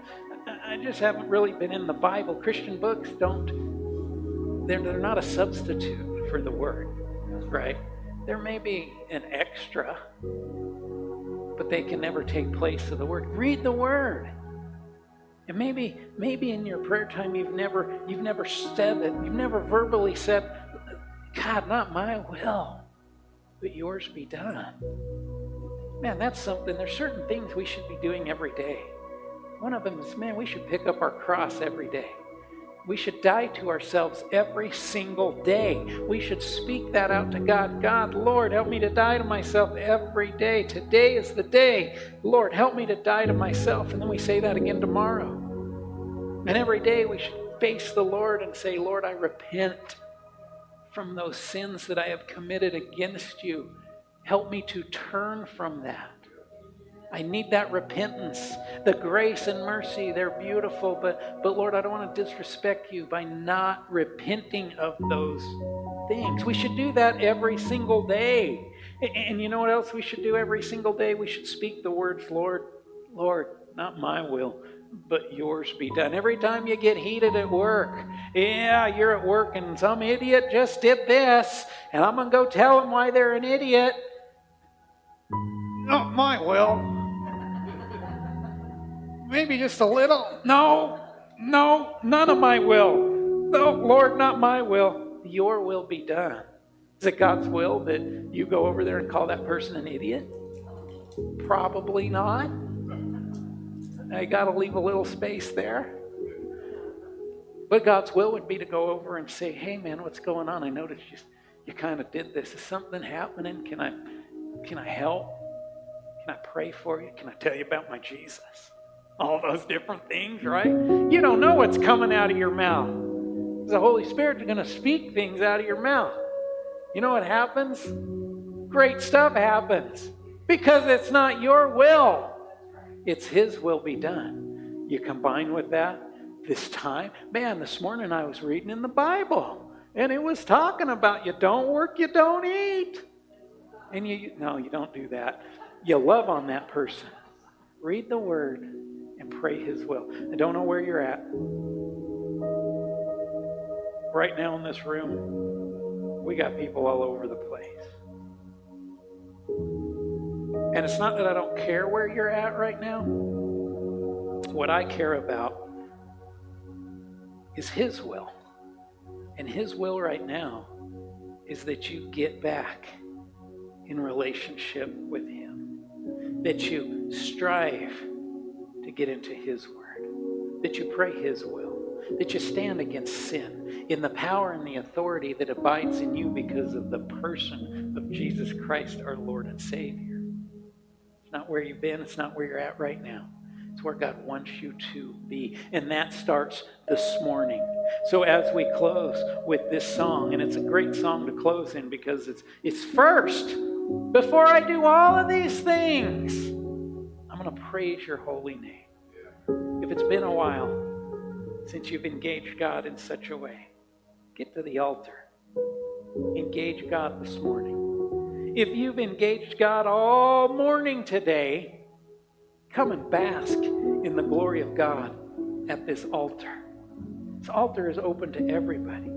I just haven't really been in the Bible. Christian books don't, they're, they're not a substitute for the Word, right? There may be an extra, but they can never take place of the Word. Read the Word. And maybe, maybe in your prayer time you've never, you've never said it. You've never verbally said, God, not my will, but yours be done. Man, that's something. There's certain things we should be doing every day. One of them is, man, we should pick up our cross every day. We should die to ourselves every single day. We should speak that out to God. God, Lord, help me to die to myself every day. Today is the day. Lord, help me to die to myself. And then we say that again tomorrow. And every day we should face the Lord and say, Lord, I repent from those sins that I have committed against you. Help me to turn from that. I need that repentance. The grace and mercy, they're beautiful, but, but Lord, I don't want to disrespect you by not repenting of those things. We should do that every single day. And you know what else we should do every single day? We should speak the words, Lord, Lord, not my will, but yours be done. Every time you get heated at work, yeah, you're at work and some idiot just did this, and I'm going to go tell them why they're an idiot. Not my will maybe just a little. No, no, none of my will. No, Lord, not my will. Your will be done. Is it God's will that you go over there and call that person an idiot? Probably not. I got to leave a little space there. But God's will would be to go over and say, "Hey, man, what's going on? I noticed you, you kind of did this. Is something happening? Can I Can I help? Can I pray for you? Can I tell you about my Jesus? All those different things, right? You don't know what's coming out of your mouth. The Holy Spirit's going to speak things out of your mouth. You know what happens? Great stuff happens because it's not your will, it's His will be done. You combine with that this time. Man, this morning I was reading in the Bible and it was talking about you don't work, you don't eat. And you, no, you don't do that. You love on that person. Read the word and pray his will. I don't know where you're at. Right now in this room, we got people all over the place. And it's not that I don't care where you're at right now. What I care about is His will. And His will right now is that you get back in relationship with Him, that you strive to get into His Word, that you pray His will, that you stand against sin in the power and the authority that abides in you because of the person of Jesus Christ, our Lord and Savior. It's not where you've been, it's not where you're at right now. It's where God wants you to be. And that starts this morning. So as we close with this song, and it's a great song to close in because it's it's first. Before I do all of these things, I'm going to praise your holy name. If it's been a while since you've engaged God in such a way, get to the altar. Engage God this morning. If you've engaged God all morning today, Come and bask in the glory of God at this altar. This altar is open to everybody.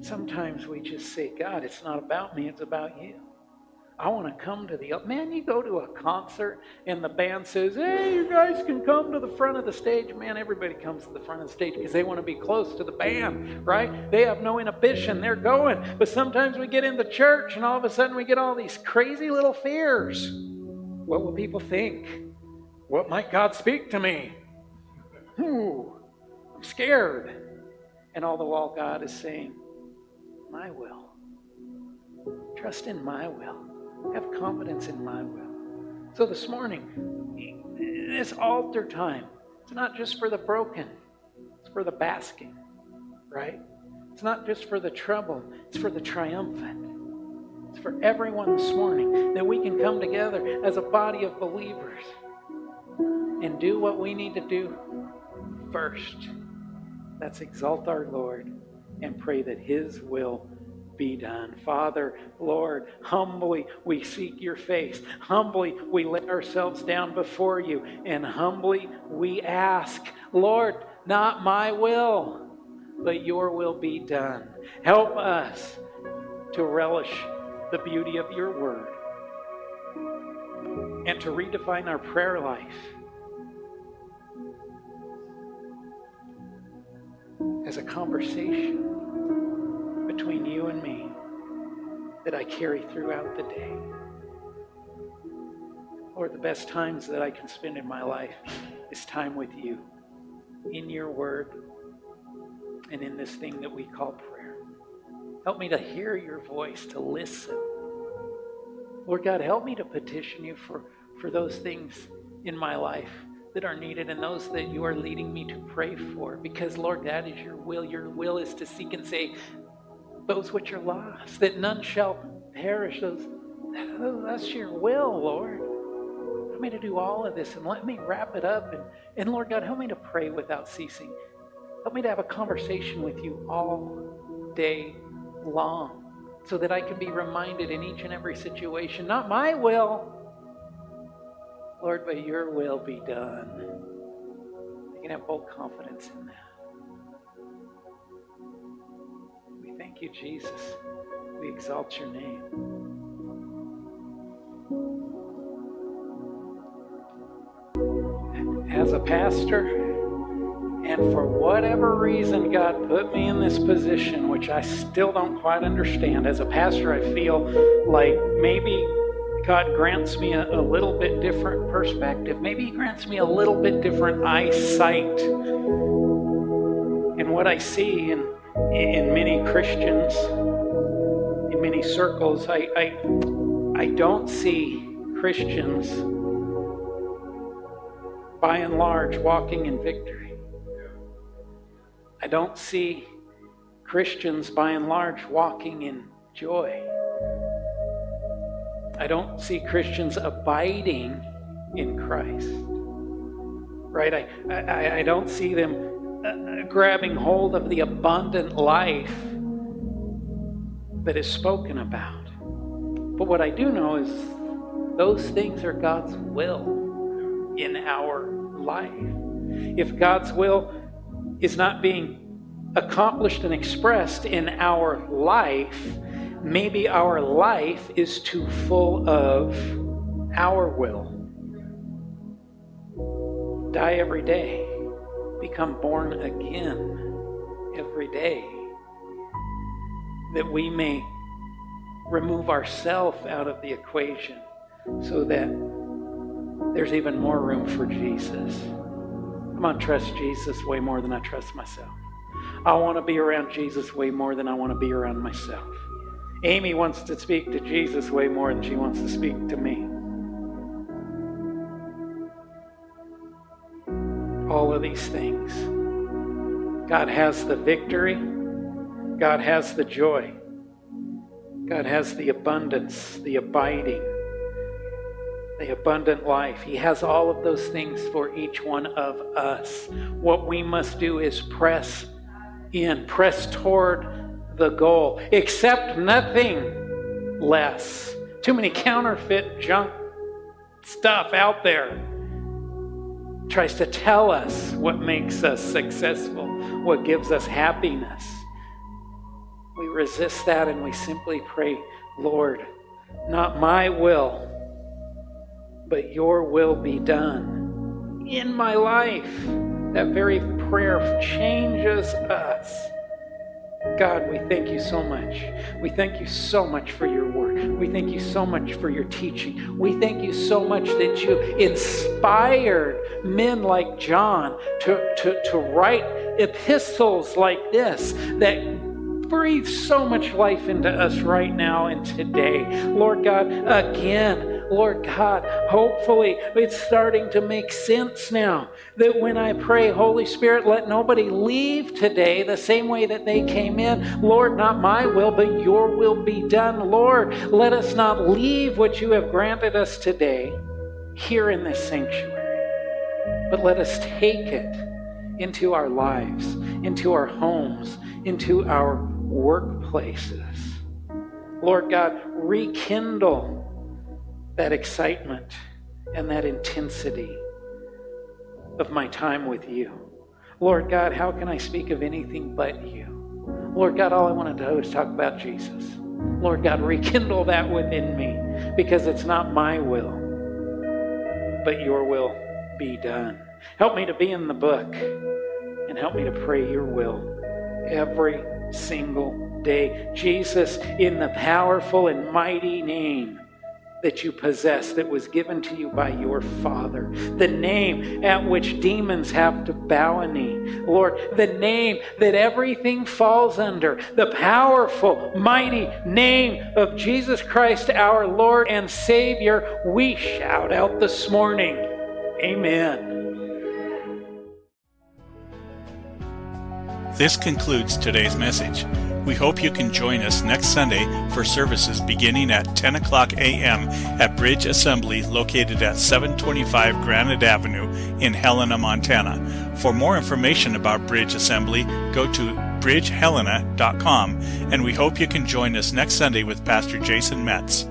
Sometimes we just say, God, it's not about me, it's about you. I want to come to the man. You go to a concert and the band says, "Hey, you guys can come to the front of the stage." Man, everybody comes to the front of the stage because they want to be close to the band, right? They have no inhibition; they're going. But sometimes we get into church and all of a sudden we get all these crazy little fears. What will people think? What might God speak to me? Ooh, I'm scared. And all the while, God is saying, My will. Trust in my will. Have confidence in my will. So this morning, this altar time, it's not just for the broken, it's for the basking, right? It's not just for the trouble, it's for the triumphant. It's for everyone this morning that we can come together as a body of believers and do what we need to do first. Let's exalt our Lord and pray that His will be done. Father, Lord, humbly we seek your face. Humbly we lay ourselves down before you. And humbly we ask, Lord, not my will, but your will be done. Help us to relish the beauty of your word and to redefine our prayer life as a conversation between you and me that I carry throughout the day. Lord, the best times that I can spend in my life is time with you, in your word, and in this thing that we call prayer. Help me to hear your voice, to listen. Lord God, help me to petition you for, for those things in my life that are needed and those that you are leading me to pray for. Because, Lord, that is your will. Your will is to seek and say, those which are lost, that none shall perish. Those, that's your will, Lord. Help me to do all of this and let me wrap it up. And, and Lord God, help me to pray without ceasing. Help me to have a conversation with you all day long so that I can be reminded in each and every situation, not my will, Lord, but your will be done. You can have full confidence in that. Thank you, Jesus. We exalt your name. As a pastor, and for whatever reason, God put me in this position, which I still don't quite understand. As a pastor, I feel like maybe God grants me a, a, little bit different perspective. Maybe He grants me a little bit different eyesight. And what I see in, in many Christians, in many circles, I, I, I don't see Christians, by and large, walking in victory. I don't see Christians, by and large, walking in joy. I don't see Christians abiding in Christ. Right? I, I, I don't see them uh, grabbing hold of the abundant life that is spoken about. But what I do know is those things are God's will in our life. If God's will is not being accomplished and expressed in our life, maybe our life is too full of our will. Die every day, become born again every day, that we may remove ourselves out of the equation so that there's even more room for Jesus. I'm going to trust Jesus way more than I trust myself. I want to be around Jesus way more than I want to be around myself. Amy wants to speak to Jesus way more than she wants to speak to me. All of these things. God has the victory. God has the joy. God has the abundance, the abiding, the abundant life. He has all of those things for each one of us. What we must do is press in, press toward the goal. Accept nothing less. Too many counterfeit junk stuff out there tries to tell us what makes us successful, what gives us happiness. We resist that and we simply pray, Lord, not my will, but your will be done in my life. That very prayer changes us. God, we thank you so much. We thank you so much for your word. We thank you so much for your teaching. We thank you so much that you inspired men like John to, to, to write epistles like this that breathe so much life into us right now and today. Lord God, again, Lord God, hopefully it's starting to make sense now that when I pray, Holy Spirit, let nobody leave today the same way that they came in. Lord, not my will, but your will be done. Lord, let us not leave what you have granted us today here in this sanctuary, but let us take it into our lives, into our homes, into our workplaces. Lord God, rekindle that excitement and that intensity of my time with you. Lord God, how can I speak of anything but you? Lord God, all I want to do is talk about Jesus. Lord God, rekindle that within me because it's not my will, but your will be done. Help me to be in the book and help me to pray your will every single day. Jesus, in the powerful and mighty name that you possess that was given to you by your Father, the name at which demons have to bow a knee. Lord, the name that everything falls under, the powerful, mighty name of Jesus Christ, our Lord and Savior, we shout out this morning. Amen. This concludes today's message. We hope you can join us next Sunday for services beginning at 10 o'clock a.m. at Bridge Assembly located at 725 Granite Avenue in Helena, Montana. For more information about Bridge Assembly, go to bridgehelena.com and we hope you can join us next Sunday with Pastor Jason Metz.